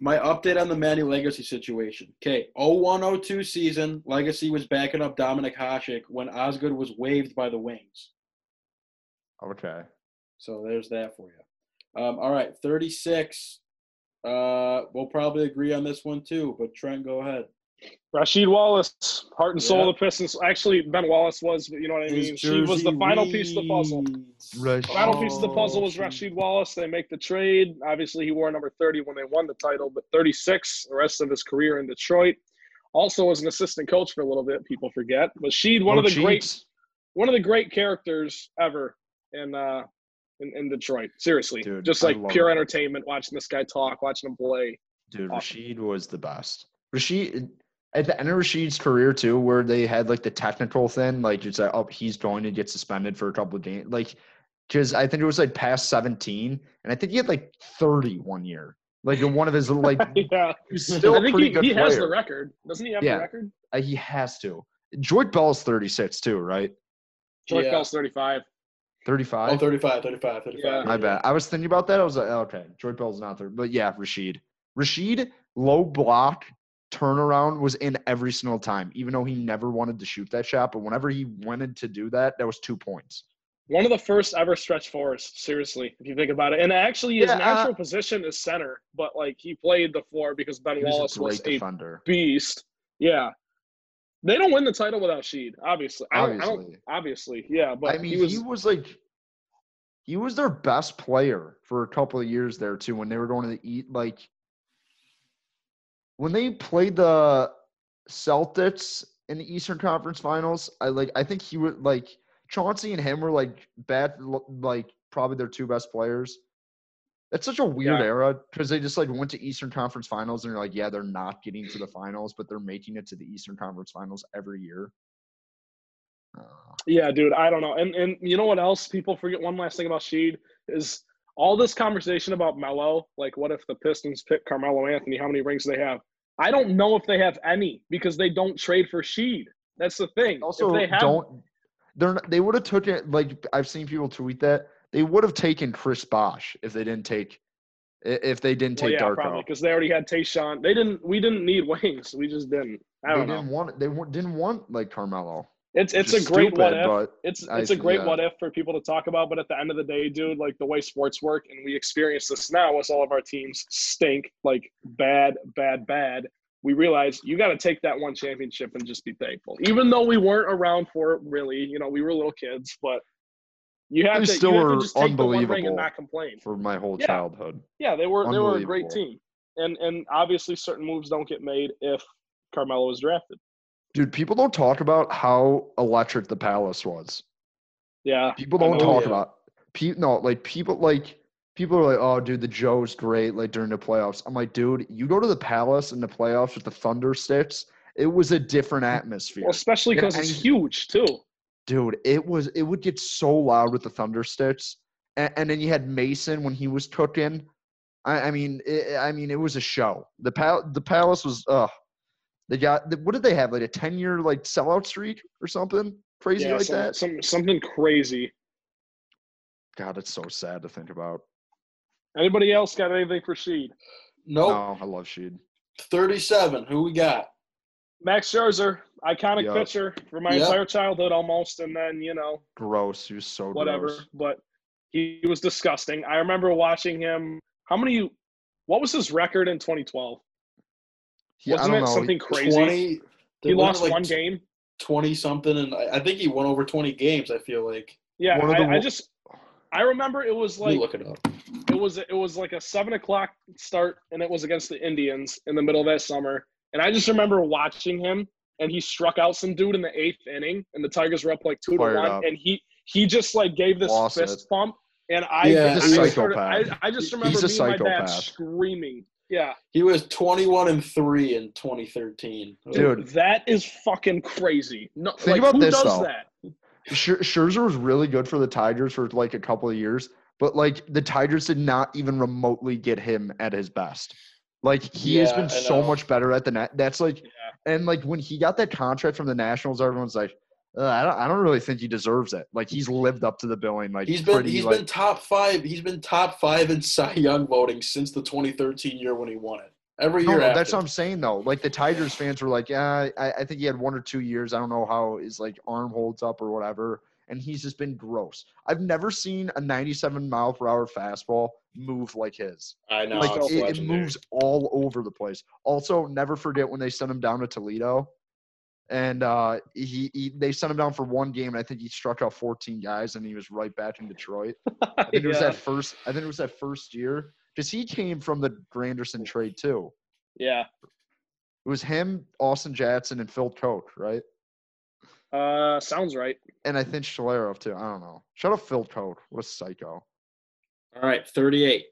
My update on the Manny Legace situation. Okay, 0102 season, Legace was backing up Dominik Hasek when Osgood was waived by the Wings. Okay. So there's that for you. Um, all right, 36. Uh, we'll probably agree on this one too, but Trent, go ahead. Rasheed Wallace, heart and soul Yeah. of the Pistons. Actually, Ben Wallace was, but you know what I mean. She was the final piece of the puzzle. Right. Final piece of the puzzle was Rasheed Wallace. They make the trade. Obviously, he wore number 30 when they won the title, but 36 the rest of his career in Detroit. Also, was an assistant coach for a little bit. People forget. Rasheed, one of the great, one of the great characters ever in uh in, in Detroit. Seriously, Dude, just like pure it. entertainment. Watching this guy talk, watching him play. Dude, Awesome. Rasheed was the best. Rasheed at the end of Rasheed's career too, where they had like the technical thing, like it's like, oh, he's going to get suspended for a couple of games, like because I think it was like past seventeen, and I think he had like 30 one year. Like in one of his like yeah. he's still I a think pretty he, good he has the record. Doesn't he have Yeah. the record? Uh, he has to. Joy Bell's 36 too, right? George Yeah. Bell's 35. 35. Oh, 35, 35, 35. Yeah. My bad. I was thinking about that. I was like, oh, okay, Joy Bell's not there. But yeah, Rasheed. Rasheed, low block turnaround was in every single time, even though he never wanted to shoot that shot. But whenever he wanted to do that, that was two points. One of the first ever stretch fours, seriously, if you think about it. And actually, his Yeah, uh, natural position is center, but like he played the floor because Ben Wallace was a defender. beast. Yeah. They don't win the title without Sheed, obviously. I don't, I don't, Obviously. obviously, yeah. But I mean, he was, like, he was their best player for a couple of years there too. When they were going to the eat, like, when they played the Celtics in the Eastern Conference Finals, I like. I think he would like Chauncey and him were like bad, like probably their two best players. It's such a weird Yeah. era because they just like went to Eastern Conference Finals and you're like, yeah, they're not getting to the finals, but they're making it to the Eastern Conference Finals every year. Uh, yeah, dude. I don't know. And and you know what else? People forget one last thing about Sheed is all this conversation about Melo. Like, what if the Pistons pick Carmelo Anthony? How many rings do they have? I don't know if they have any because they don't trade for Sheed. That's the thing. also if they have, don't they're not, they would have took it like I've seen people tweet that they would have taken Chris Bosh if they didn't take if they didn't well, take yeah, Darko. probably because they already had Tayshaun. They didn't. We didn't need wings. We just didn't. I They don't know. didn't want they didn't want like Carmelo. It's it's a is great what if. It's it's a great yeah. what if for people to talk about, but at the end of the day, dude, like the way sports work, and we experience this now as all of our teams stink, like bad, bad, bad. We realize you got to take that one championship and just be thankful, even though we weren't around for it. Really, you know, we were little kids, but you have They to still you were just take the one ring unbelievable. and not complain. for my whole Yeah. childhood. Yeah, they were they were a great team, and and obviously certain moves don't get made if Carmelo was drafted. Dude, people don't talk about how electric the Palace was. Yeah, People don't know. talk Yeah. about pe- no, like people like people are like, oh dude, the Joe's great, like during the playoffs. I'm like, dude, you go to the Palace in the playoffs with the Thunder sticks, it was a different atmosphere. well, especially because it's huge too. dude it was it would get so loud with the thunder sticks and, and then you had mason when he was cooking i, I mean it, i mean it was a show the pal the palace was uh they got what did they have like a 10 year like sellout streak or something crazy yeah, like some, that some something crazy. god it's so sad to think about Anybody else got anything for Sheed? Nope. no i love sheed 37. Who we got? Max Scherzer, iconic Yup. pitcher for my Yep. entire childhood almost, and then you know gross he was so whatever. gross. But he, he was disgusting. I remember watching him. How many? What was his record in 2012? Yeah, i Wasn't don't it know something crazy? 20. he lost like one game. 20 something, and I, I think he won over 20 games, I feel like. Yeah, One of the I, I just I remember it was like look it up. it was it was like a seven o'clock start, and it was against the Indians in the middle of that summer. And I just remember watching him, and he struck out some dude in the eighth inning, and the Tigers were up like two to one, up. and he he just like gave this Lost fist it. pump, and I, Yeah, I, he's a started, I, psychopath. I just remember a me and my dad psychopath. screaming. Yeah, He was 21 and 3 in 2013. Dude. that is fucking crazy. No, Think like about who this, does though. that? Scher- Scherzer was really good for the Tigers for like a couple of years, but like the Tigers did not even remotely get him at his best. Like he has been so much better at the net. That's like, Yeah. and like when he got that contract from the Nationals, everyone's like, "Uh, I don't, I don't really think he deserves it. Like he's lived up to the billing. Like He's been pretty, he's like, been top five. He's been top five in Cy Young voting since the 2013 year when he won it. Every year no, that's what I'm saying though. Like the Tigers fans were like, yeah, I, I think he had one or two years. I don't know how his like arm holds up or whatever. And he's just been gross. I've never seen a 97 mile per hour fastball move like his. I know. like it, it moves all over the place. Also, never forget when they sent him down to Toledo, and uh, he, he they sent him down for one game, and I think he struck out 14 guys, and he was right back in Detroit. I think it was that first. I think it was that first year because he came from the Granderson trade too. Yeah. It was him, Austin Jackson, and Phil Coke, right? Uh, sounds right. And I think Schlereth too. I don't know. Shut up, Phil Coke. What a psycho. All right, 38.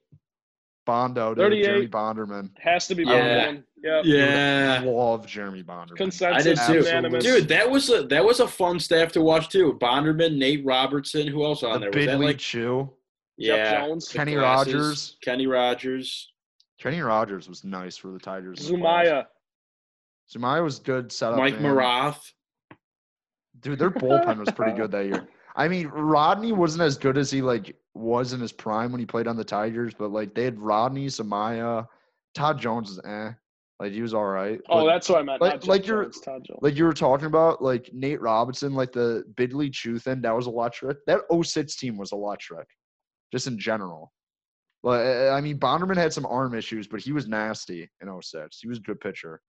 Bondo, dude. Jeremy Bonderman. Has to be Bonderman. Yeah. Bowman. Yep. Yeah. Love Jeremy Bonderman. Consensus. I did too. Unanimous. Dude, that was a that was a fun staff to watch too. Bonderman, Nate Robertson, who else on the there? Was big that league like chew. Jeff yeah, Jones. Kenny glasses, Rogers. Kenny Rogers. Kenny Rogers was nice for the Tigers. in the. Zumaya. Zumaya was good setup. Mike man. Maroth. Dude, their bullpen was pretty good that year. I mean, Rodney wasn't as good as he like was in his prime when he played on the Tigers, but like they had Rodney, Zumaya, Todd Jones is eh. Like he was all right. Oh, but, that's what I meant. like- like you're- Todd Jones. like you were talking about, like Nate Robinson, like the Bidley Chuthin, that was electric. That 06 team was electric, just in general. But I mean, Bonderman had some arm issues, but he was nasty in 06. He was a good pitcher.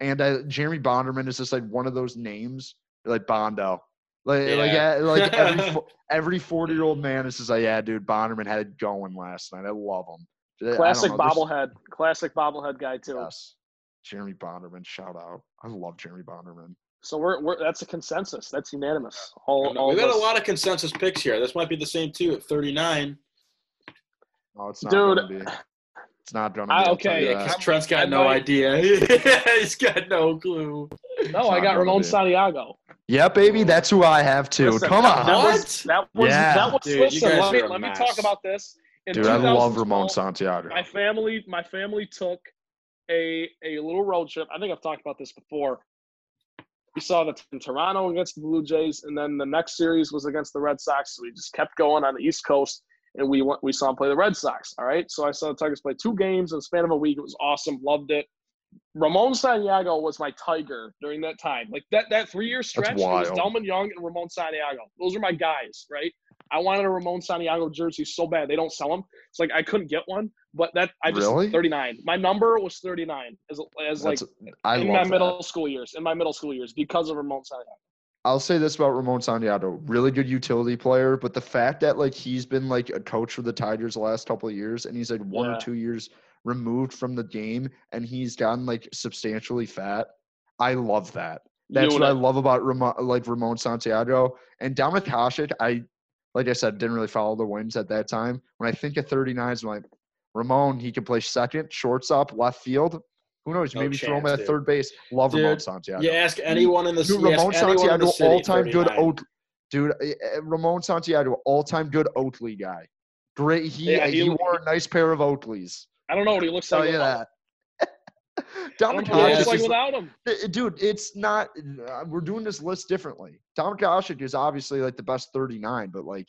And uh, Jeremy Bonderman is just like one of those names, like Bondo. Like, like, Yeah. uh, like every every 40 year old man this is just like, yeah, dude, Bonderman had it going last night. I love him. Classic bobblehead. Classic bobblehead guy too. Yes. Jeremy Bonderman, shout out. I love Jeremy Bonderman. So we're, we're that's a consensus. That's unanimous. All, all We've of got a lot of consensus picks here. This might be the same too at 39. No, it's not Dude, gonna. It's not gonna. I- okay, Yeah, because Trent's got I no might- idea. He's got no clue. No, I got Ramon be. Santiago. Yeah, baby, that's who I have too. Listen, Come on, That What? was that was Yeah. that was Dude, listen, let me let me talk about this. In dude, I love Ramon Santiago. My family my family took a a little road trip. I think I've talked about this before. We saw the in Toronto against the Blue Jays, and then the next series was against the Red Sox. So we just kept going on the East Coast, and we went, we saw him play the Red Sox. All right, so I saw the Tigers play two games in the span of a week. It was awesome, loved it. Ramon Santiago was my tiger during that time. Like that that three year stretch, it was. Delmon Young and Ramon Santiago. Those are my guys, right? I wanted a Ramon Santiago jersey so bad. They don't sell them. It's like I couldn't get one, but that I just Really? 39. My number was 39 as as like I in my that. middle school years. In my middle school years because of Ramon Santiago. I'll say this about Ramon Santiago, really good utility player, but the fact that like he's been like a coach for the Tigers the last couple of years, and he's like one Yeah. or two years removed from the game, and he's gotten like substantially fat. I love that. That's what I Unit. love about Ramon, like Ramon Santiago and Dominik Hasek. I, like I said, didn't really follow the wins at that time. When I think of 39s, I'm like, Ramon, he can play second, shortstop, left field. Who knows? No Maybe throw him at dude. throw base. Love Ramon Dude, Santiago. You ask anyone in the Dude, Ramon Santiago, the city, all-time good 39. Oat, dude. Ramon Santiago, all-time good Oakley guy. Great. He Yeah, uh, he, he- wore a nice pair of Oakleys. I don't know what he looks Tell like. you that. Dominik don't know what he Yeah, looks Hasek like without him. uh, dude. It's not. Uh, we're doing this list differently. Dominik Hasek is obviously like the best 39, but like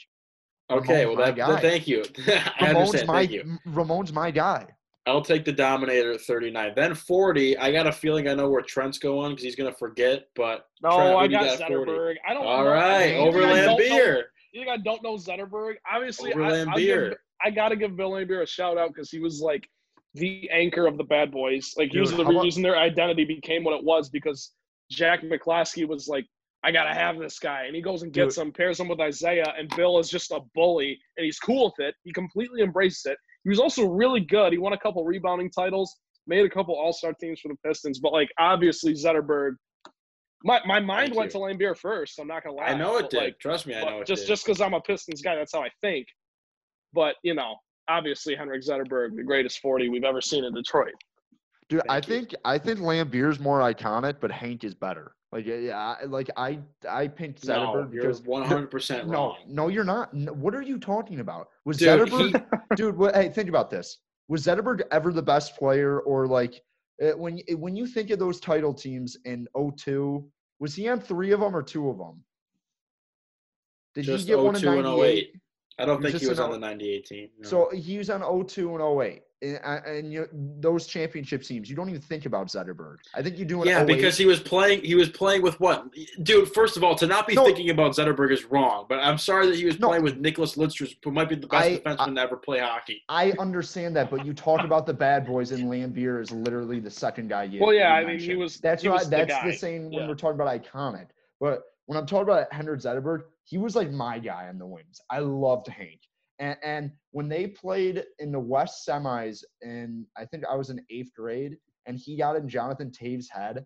Okay, Ramon's well, that, guy. that- thank you. I Ramon's understand. my Thank you. Ramon's my guy. I'll take the Dominator at 39. Then 40. I got a feeling I know where Trent's going because he's going to forget. But No, Trent, I what you got got 40? Zetterberg. I don't. all know. right, You think I Overland don't know- Beer. You think I don't know Zetterberg? Obviously, I, Overland I'll give- Beer. I got to give Bill Laimbeer a shout out because he was like the anchor of the bad boys. Like he was the how about- reason their identity became what it was because Jack McCloskey was like, I gotta have this guy, and he goes and gets him, pairs him with Isaiah, and Bill is just a bully, and he's cool with it. He completely embraces it. He was also really good. He won a couple rebounding titles, made a couple All Star teams for the Pistons, but like obviously Zetterberg. My, my mind Thank went you. to Laimbeer first. I'm not gonna lie. I know it but, did. Like, Trust me, I know it just did. just because I'm a Pistons guy, that's how I think. But you know, obviously Henrik Zetterberg, the greatest 40 we've ever seen in Detroit. Dude, I Thank you. think I think Laimbeer's more iconic, but Hank is better. Like yeah, I- like I I picked no, Zetterberg you're because 100% no, wrong. no, no, you're not. No, what are you talking about? Was Dude, Zetterberg, dude? What, hey, think about this. Was Zetterberg ever the best player, or like uh, when when you think of those title teams in 02, was he on three of them or two of them? Did Just he get one in 02 and 98? 08. I don't He think he was on the 98 team. no. So he was on 02 and 08. And, uh, and you, those championship teams, you don't even think about Zetterberg. I think you do an yeah, 08. because he was playing. He was playing with what, dude? First of all, to not be No. thinking about Zetterberg is wrong. But I'm sorry that he was No. playing with Nicklas Lidstrom, who might be the best I- defenseman to ever play hockey. I understand that, but you talk about the bad boys, and Laimbeer is literally the second guy. You, Well, yeah, you I mean, he was- That's he right. was the that's guy. the same when we're talking about iconic. But when I'm talking about Henrik Zetterberg, he was like my guy on the wings. I loved Hank. And, and when they played in the West semis, and I think I was in eighth grade, and he got in Jonathan Toews' head.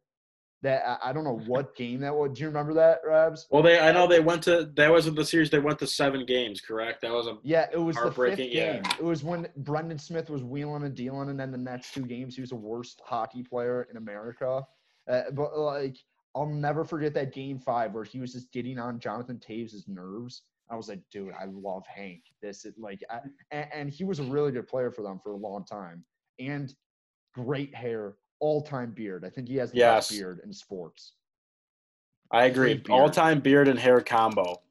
That I, I don't know what game that was. Do you remember that, Rabs? Well, they I know they went to that wasn't the series. They went to seven games, correct? That was a Yeah, it was the fifth Heartbreaking, yeah. game. It was when Brendan Smith was wheeling and dealing, and then the next two games he was the worst hockey player in America. Uh, but like, I'll never forget that game five where he was just getting on Jonathan Toews' nerves. I was like, dude, I love Hank. This is like, I, and, and he was a really good player for them for a long time. and great hair, all time beard. I think he has the Yes. best beard in sports. I agree. All time beard and hair combo.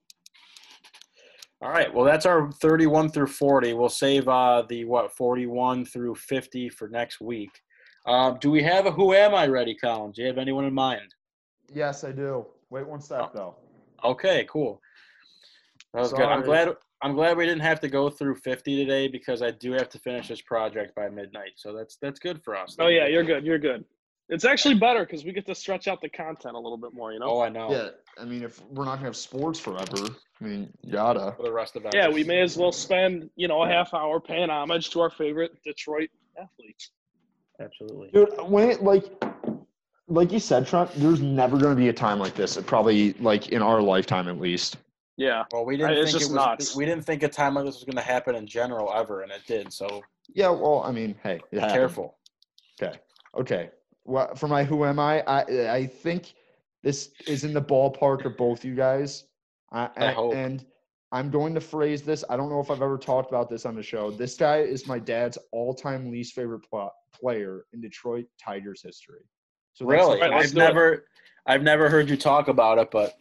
All right. Well, that's our 31 through 40. We'll save uh, the what 41 through 50 for next week. Um, do we have a Who Am I ready, Colin? Do you have anyone in mind? Yes, I do. Wait one step though. Okay, cool. That was good. I'm glad. I'm glad we didn't have to go through 50 today because I do have to finish this project by midnight. So that's that's good for us. Oh yeah, you're good. You're good. It's actually better because we get to stretch out the content a little bit more. You know. Oh, I know. Yeah, I mean, if we're not gonna have sports forever, I mean, yada. For the rest of us. Yeah, we may as well spend you know a half hour paying homage to our favorite Detroit athletes. Absolutely. Dude, when it like, like you said, Trent, there's never gonna be a time like this. Probably like in our lifetime at least. Yeah. Well, we didn't It's think just it was, nuts. we didn't think a time like this was going to happen in general ever, and it did. So Yeah, well, I mean, hey, be happened. careful. Okay. Okay. Well, for my who am I? I I think this is in the ballpark of both you guys. I, I hope. And I'm going to phrase this. I don't know if I've ever talked about this on the show. This guy is my dad's all-time least favorite pl- player in Detroit Tigers history. So Really, I've never, I've never heard you talk about it, but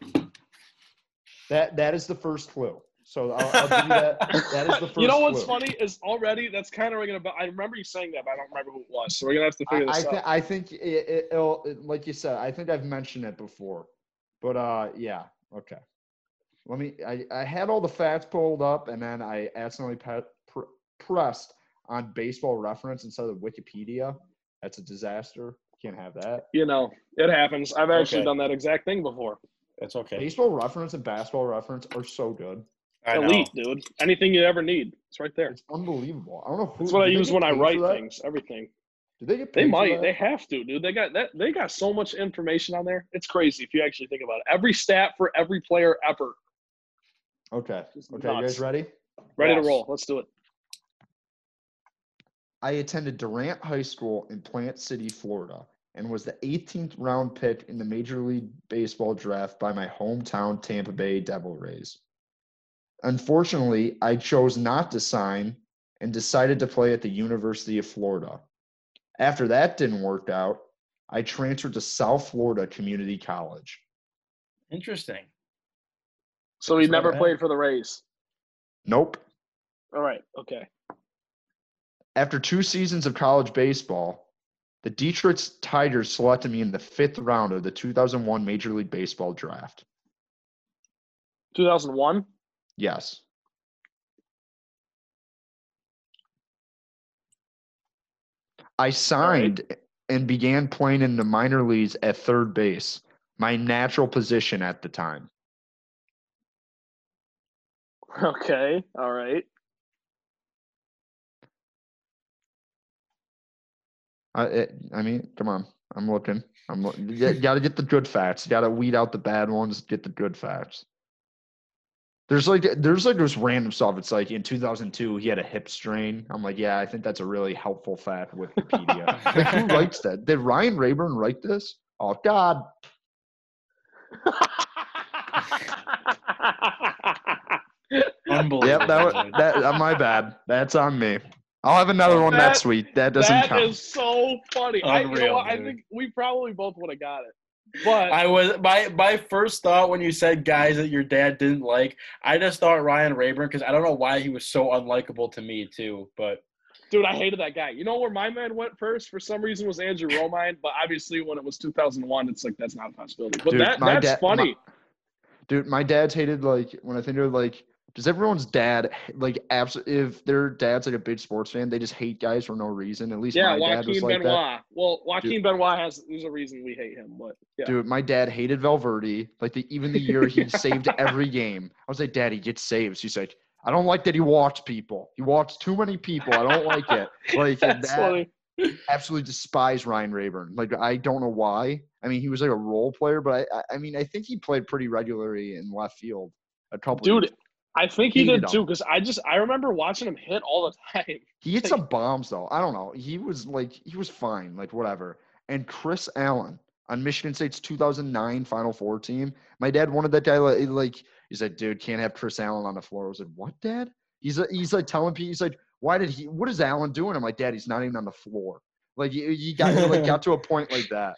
that that is the first clue. So I'll, I'll give you that. That is the first. you know what's clue. funny is already that's kind of ringing a bell. I remember you saying that, but I don't remember who it was. So we're gonna have to figure I, this thi- out. I think it, it, it'll, it, like you said, I think I've mentioned it before, but uh, yeah, okay. Let me. I, I had all the facts pulled up, and then I accidentally pe- pr- pressed on baseball reference instead of Wikipedia. That's a disaster. Can't have that. You know, it happens. I've actually Okay. done that exact thing before. It's okay. Baseball reference and basketball reference are so good. I know. Elite, dude. Anything you ever need, it's right there. It's unbelievable. I don't know who. That's what I use when I write things. Everything. Do they get? They paid for might. that? They have to, dude. They got that. They got so much information on there. It's crazy if you actually think about it. Every stat for every player ever. Okay. Just Okay. You guys ready? Ready Yes. to roll. Let's do it. I attended Durant High School in Plant City, Florida, and was the 18th round pick in the Major League Baseball draft by my hometown Tampa Bay Devil Rays. Unfortunately, I chose not to sign and decided to play at the University of Florida. After that didn't work out, I transferred to South Florida Community College. Interesting. So he That's what I never had. played for the Rays. Nope. All right. Okay. After two seasons of college baseball, the Detroit Tigers selected me in the fifth round of the 2001 Major League Baseball draft. 2001. Yes. I signed and began playing in the minor leagues at third base, my natural position at the time. Okay. All right. I, it, I mean, come on. I'm looking. I'm look, you got to get the good facts. You got to weed out the bad ones. Get the good facts. There's like there's like this random stuff. It's like in 2002 he had a hip strain. I'm like, yeah, I think that's a really helpful fact. With Wikipedia. like who writes that? Did Ryan Raburn write this? Oh God. Unbelievable. Yep, that was, that uh, my bad. That's on me. I'll have another one That- next week. That doesn't That count. That is so funny. I, you know Unreal, what? I think we probably both would have got it. But I was my my first thought when you said guys that your dad didn't like. I just thought Ryan Raburn because I don't know why he was so unlikable to me too. But dude, I hated that guy. You know where my man went first for some reason was Andrew Romine, but obviously when it was 2001, it's like that's not a possibility. But Dude, that that's dad- funny. Dude, my dad's hated like when I think of like does everyone's dad like absolutely if their dad's like a big sports fan, they just hate guys for no reason. At least yeah, my dad was Joaquin like that. Benoit. Well, Joaquin Benoit has there's a reason we hate him, but yeah. Dude, my dad hated Valverde. Like the even the year he saved every game. I was like, Daddy, get saves. He's like, I don't like that he walks people. He walks too many people. I don't like it. Like that's that funny. absolutely despise Ryan Raburn. Like I don't know why. I mean, he was like a role player, but I I- mean, I think he played pretty regularly in left field a couple. Dude. I think he Hated did too, because I just I remember watching him hit all the time. He hit some bombs though. I don't know. He was like he was fine, like whatever. And Chris Allen on Michigan State's 2009 Final Four team. My dad wanted that guy like, he's like he said, dude, can't have Chris Allen on the floor. I was like, what, Dad? He's he's like telling people, he's like, why did he? What is Allen doing? I'm like, Dad, he's not even on the floor. Like you, you got you like got to a point like that.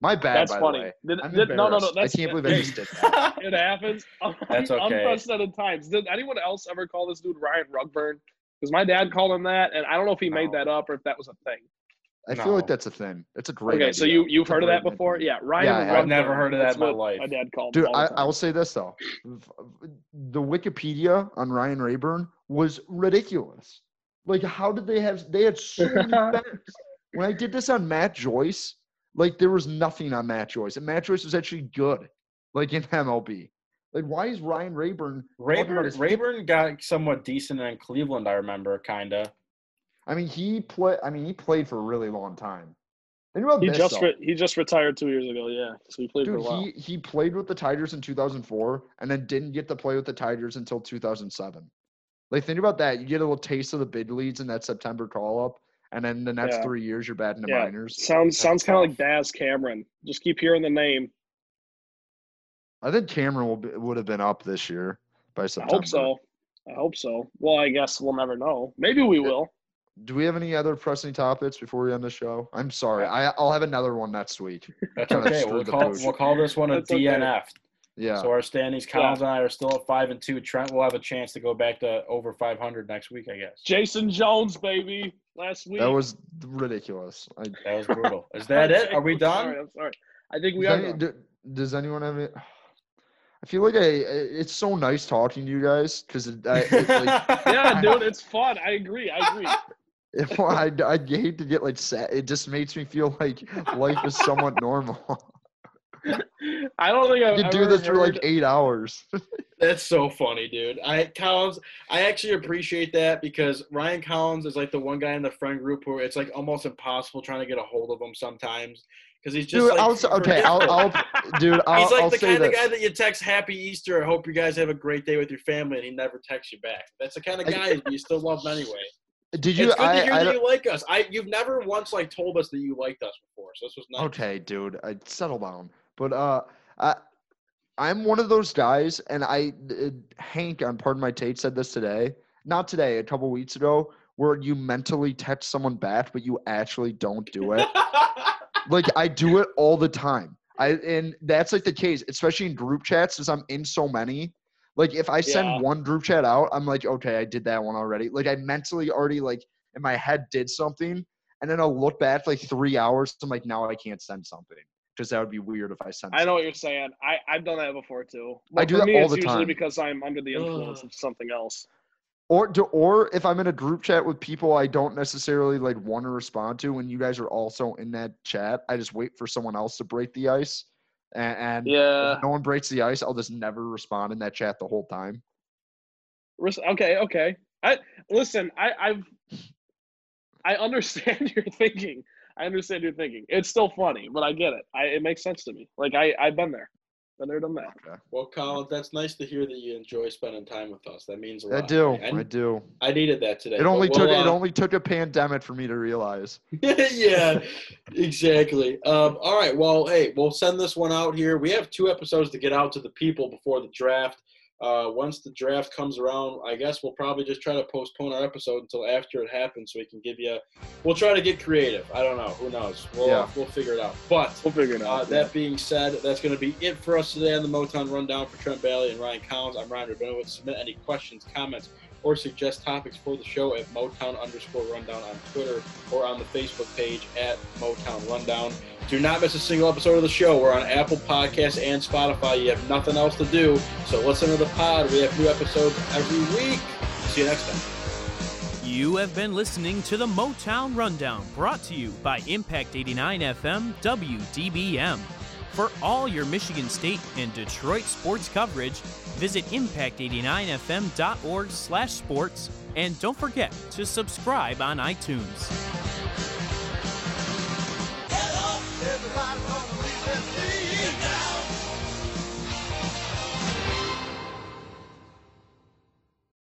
My bad. That's by funny. The way. Did- I'm no, no, no. That's I can't believe I just did that. It happens. That's okay. Unprecedented times. Did anyone else ever call this dude Ryan Rugburn? Because my dad called him that, and I don't know if he made that up or if that was a thing. I feel like that's a thing. That's a great. Okay, so you you've It's heard of that before? idea. Yeah, Ryan. Yeah, I- I've never heard of that in my life. My dad called. him Dude, all the I, time. I will say this though, the Wikipedia on Ryan Raburn was ridiculous. Like, how did they have? They had so many facts. When I did this on Matt Joyce, like there was nothing on Matt Joyce, and Matt Joyce was actually good, like in MLB. Like, why is Ryan Raburn? Raburn, his- Raburn got somewhat decent in Cleveland. I remember, kinda. I mean, he play. I mean, he played for a really long time. Think about he this, just re- he just retired two years ago. Yeah, so he played for a Dude, while. he he played with the Tigers in 2004 and then didn't get to play with the Tigers until 2007. Like think about that. You get a little taste of the big leagues in that September call up, and then the next Yeah. three years you're batting the Yeah. minors. Sounds That's sounds kind of like tough. Daz Cameron. Just keep hearing the name. I think Cameron will be, would have been up this year by September. I hope so. I hope so. Well, I guess we'll never know. Maybe we Yeah. will. Do we have any other pressing topics before we end the show? I'm sorry. I I'll have another one next week. That's okay. We'll call we'll call this one a That's okay. DNF. Yeah. So our standings, Collins and I are still at five and two. Trent will have a chance to go back to over 500 next week, I guess. Jason Jones, baby. Last week. That was ridiculous. I, That was brutal. Is that it? Are we done? Sorry, I'm sorry. I think we does, are. any- done. do- does anyone have it? I feel like I. It's so nice talking to you guys because I, it, like, Yeah, dude, it's fun. I agree. I agree. If I, I hate to get like sad. It just makes me feel like life is somewhat normal. I don't think I've you do ever this for like eight hours. That's so funny, dude. I Collins, I actually appreciate that because Ryan Collins is like the one guy in the friend group who it's like almost impossible trying to get a hold of him sometimes because he's just dude, like I'll okay. I'll, I'll dude. I'll, he's like I'll the say kind of guy that you text Happy Easter. I hope you guys have a great day with your family, and he never texts you back. That's the kind of I- guy you still love him anyway. Did you? it's good I, to hear I that don't- you like us. I you've never once like told us that you liked us before, so this was nice. Okay, dude, I settle down. But uh, I, I'm one of those guys, and I uh, Hank on Pardon My Take said this today. Not today, a couple weeks ago, where you mentally text someone back, but you actually don't do it. like I do it all the time. I and that's like the case, especially in group chats, since I'm in so many. Like if I send Yeah. one group chat out, I'm like, okay, I did that one already. Like I mentally already like in my head did something, and then I'll look back like three hours. I'm like, now I can't send something because that would be weird if I sent. I know what you're saying. I I've done that before too. I do for that me, all it's the usually time. because I'm under the influence of something else. Or do, or if I'm in a group chat with people I don't necessarily like want to respond to, and you guys are also in that chat, I just wait for someone else to break the ice, and, and Yeah. if no one breaks the ice, I'll just never respond in that chat the whole time. Okay, okay. I listen. I I've I understand your thinking. I understand your thinking. It's still funny, but I get it. I it makes sense to me. Like I I've been there. Been there, done that. Well, Collins, that's nice to hear that you enjoy spending time with us. That means a lot. I do, I, I do. I needed that today. It only but took we'll, it uh, only took a pandemic for me to realize. yeah, exactly. Um, all right. Well, hey, we'll send this one out here. We have two episodes to get out to the people before the draft. Uh, once the draft comes around, I guess we'll probably just try to postpone our episode until after it happens, so we can give you. We'll try to get creative. I don't know. Who knows? We'll Yeah. we'll figure it out. But We'll figure it uh, out. that being said, that's going to be it for us today on the Motown Rundown for Trent Balley and Ryan Collins. I'm Ryan Rabinowitz. Submit any questions, comments, or suggest topics for the show at Motown underscore Rundown on Twitter or on the Facebook page at Motown Rundown. Do not miss a single episode of the show. We're on Apple Podcasts and Spotify. You have nothing else to do, so listen to the pod. We have new episodes every week. See you next time. You have been listening to the Motown Rundown, brought to you by Impact 89 FM WDBM. For all your Michigan State and Detroit sports coverage, visit impact89fm.org slash sports, and don't forget to subscribe on iTunes. Hello,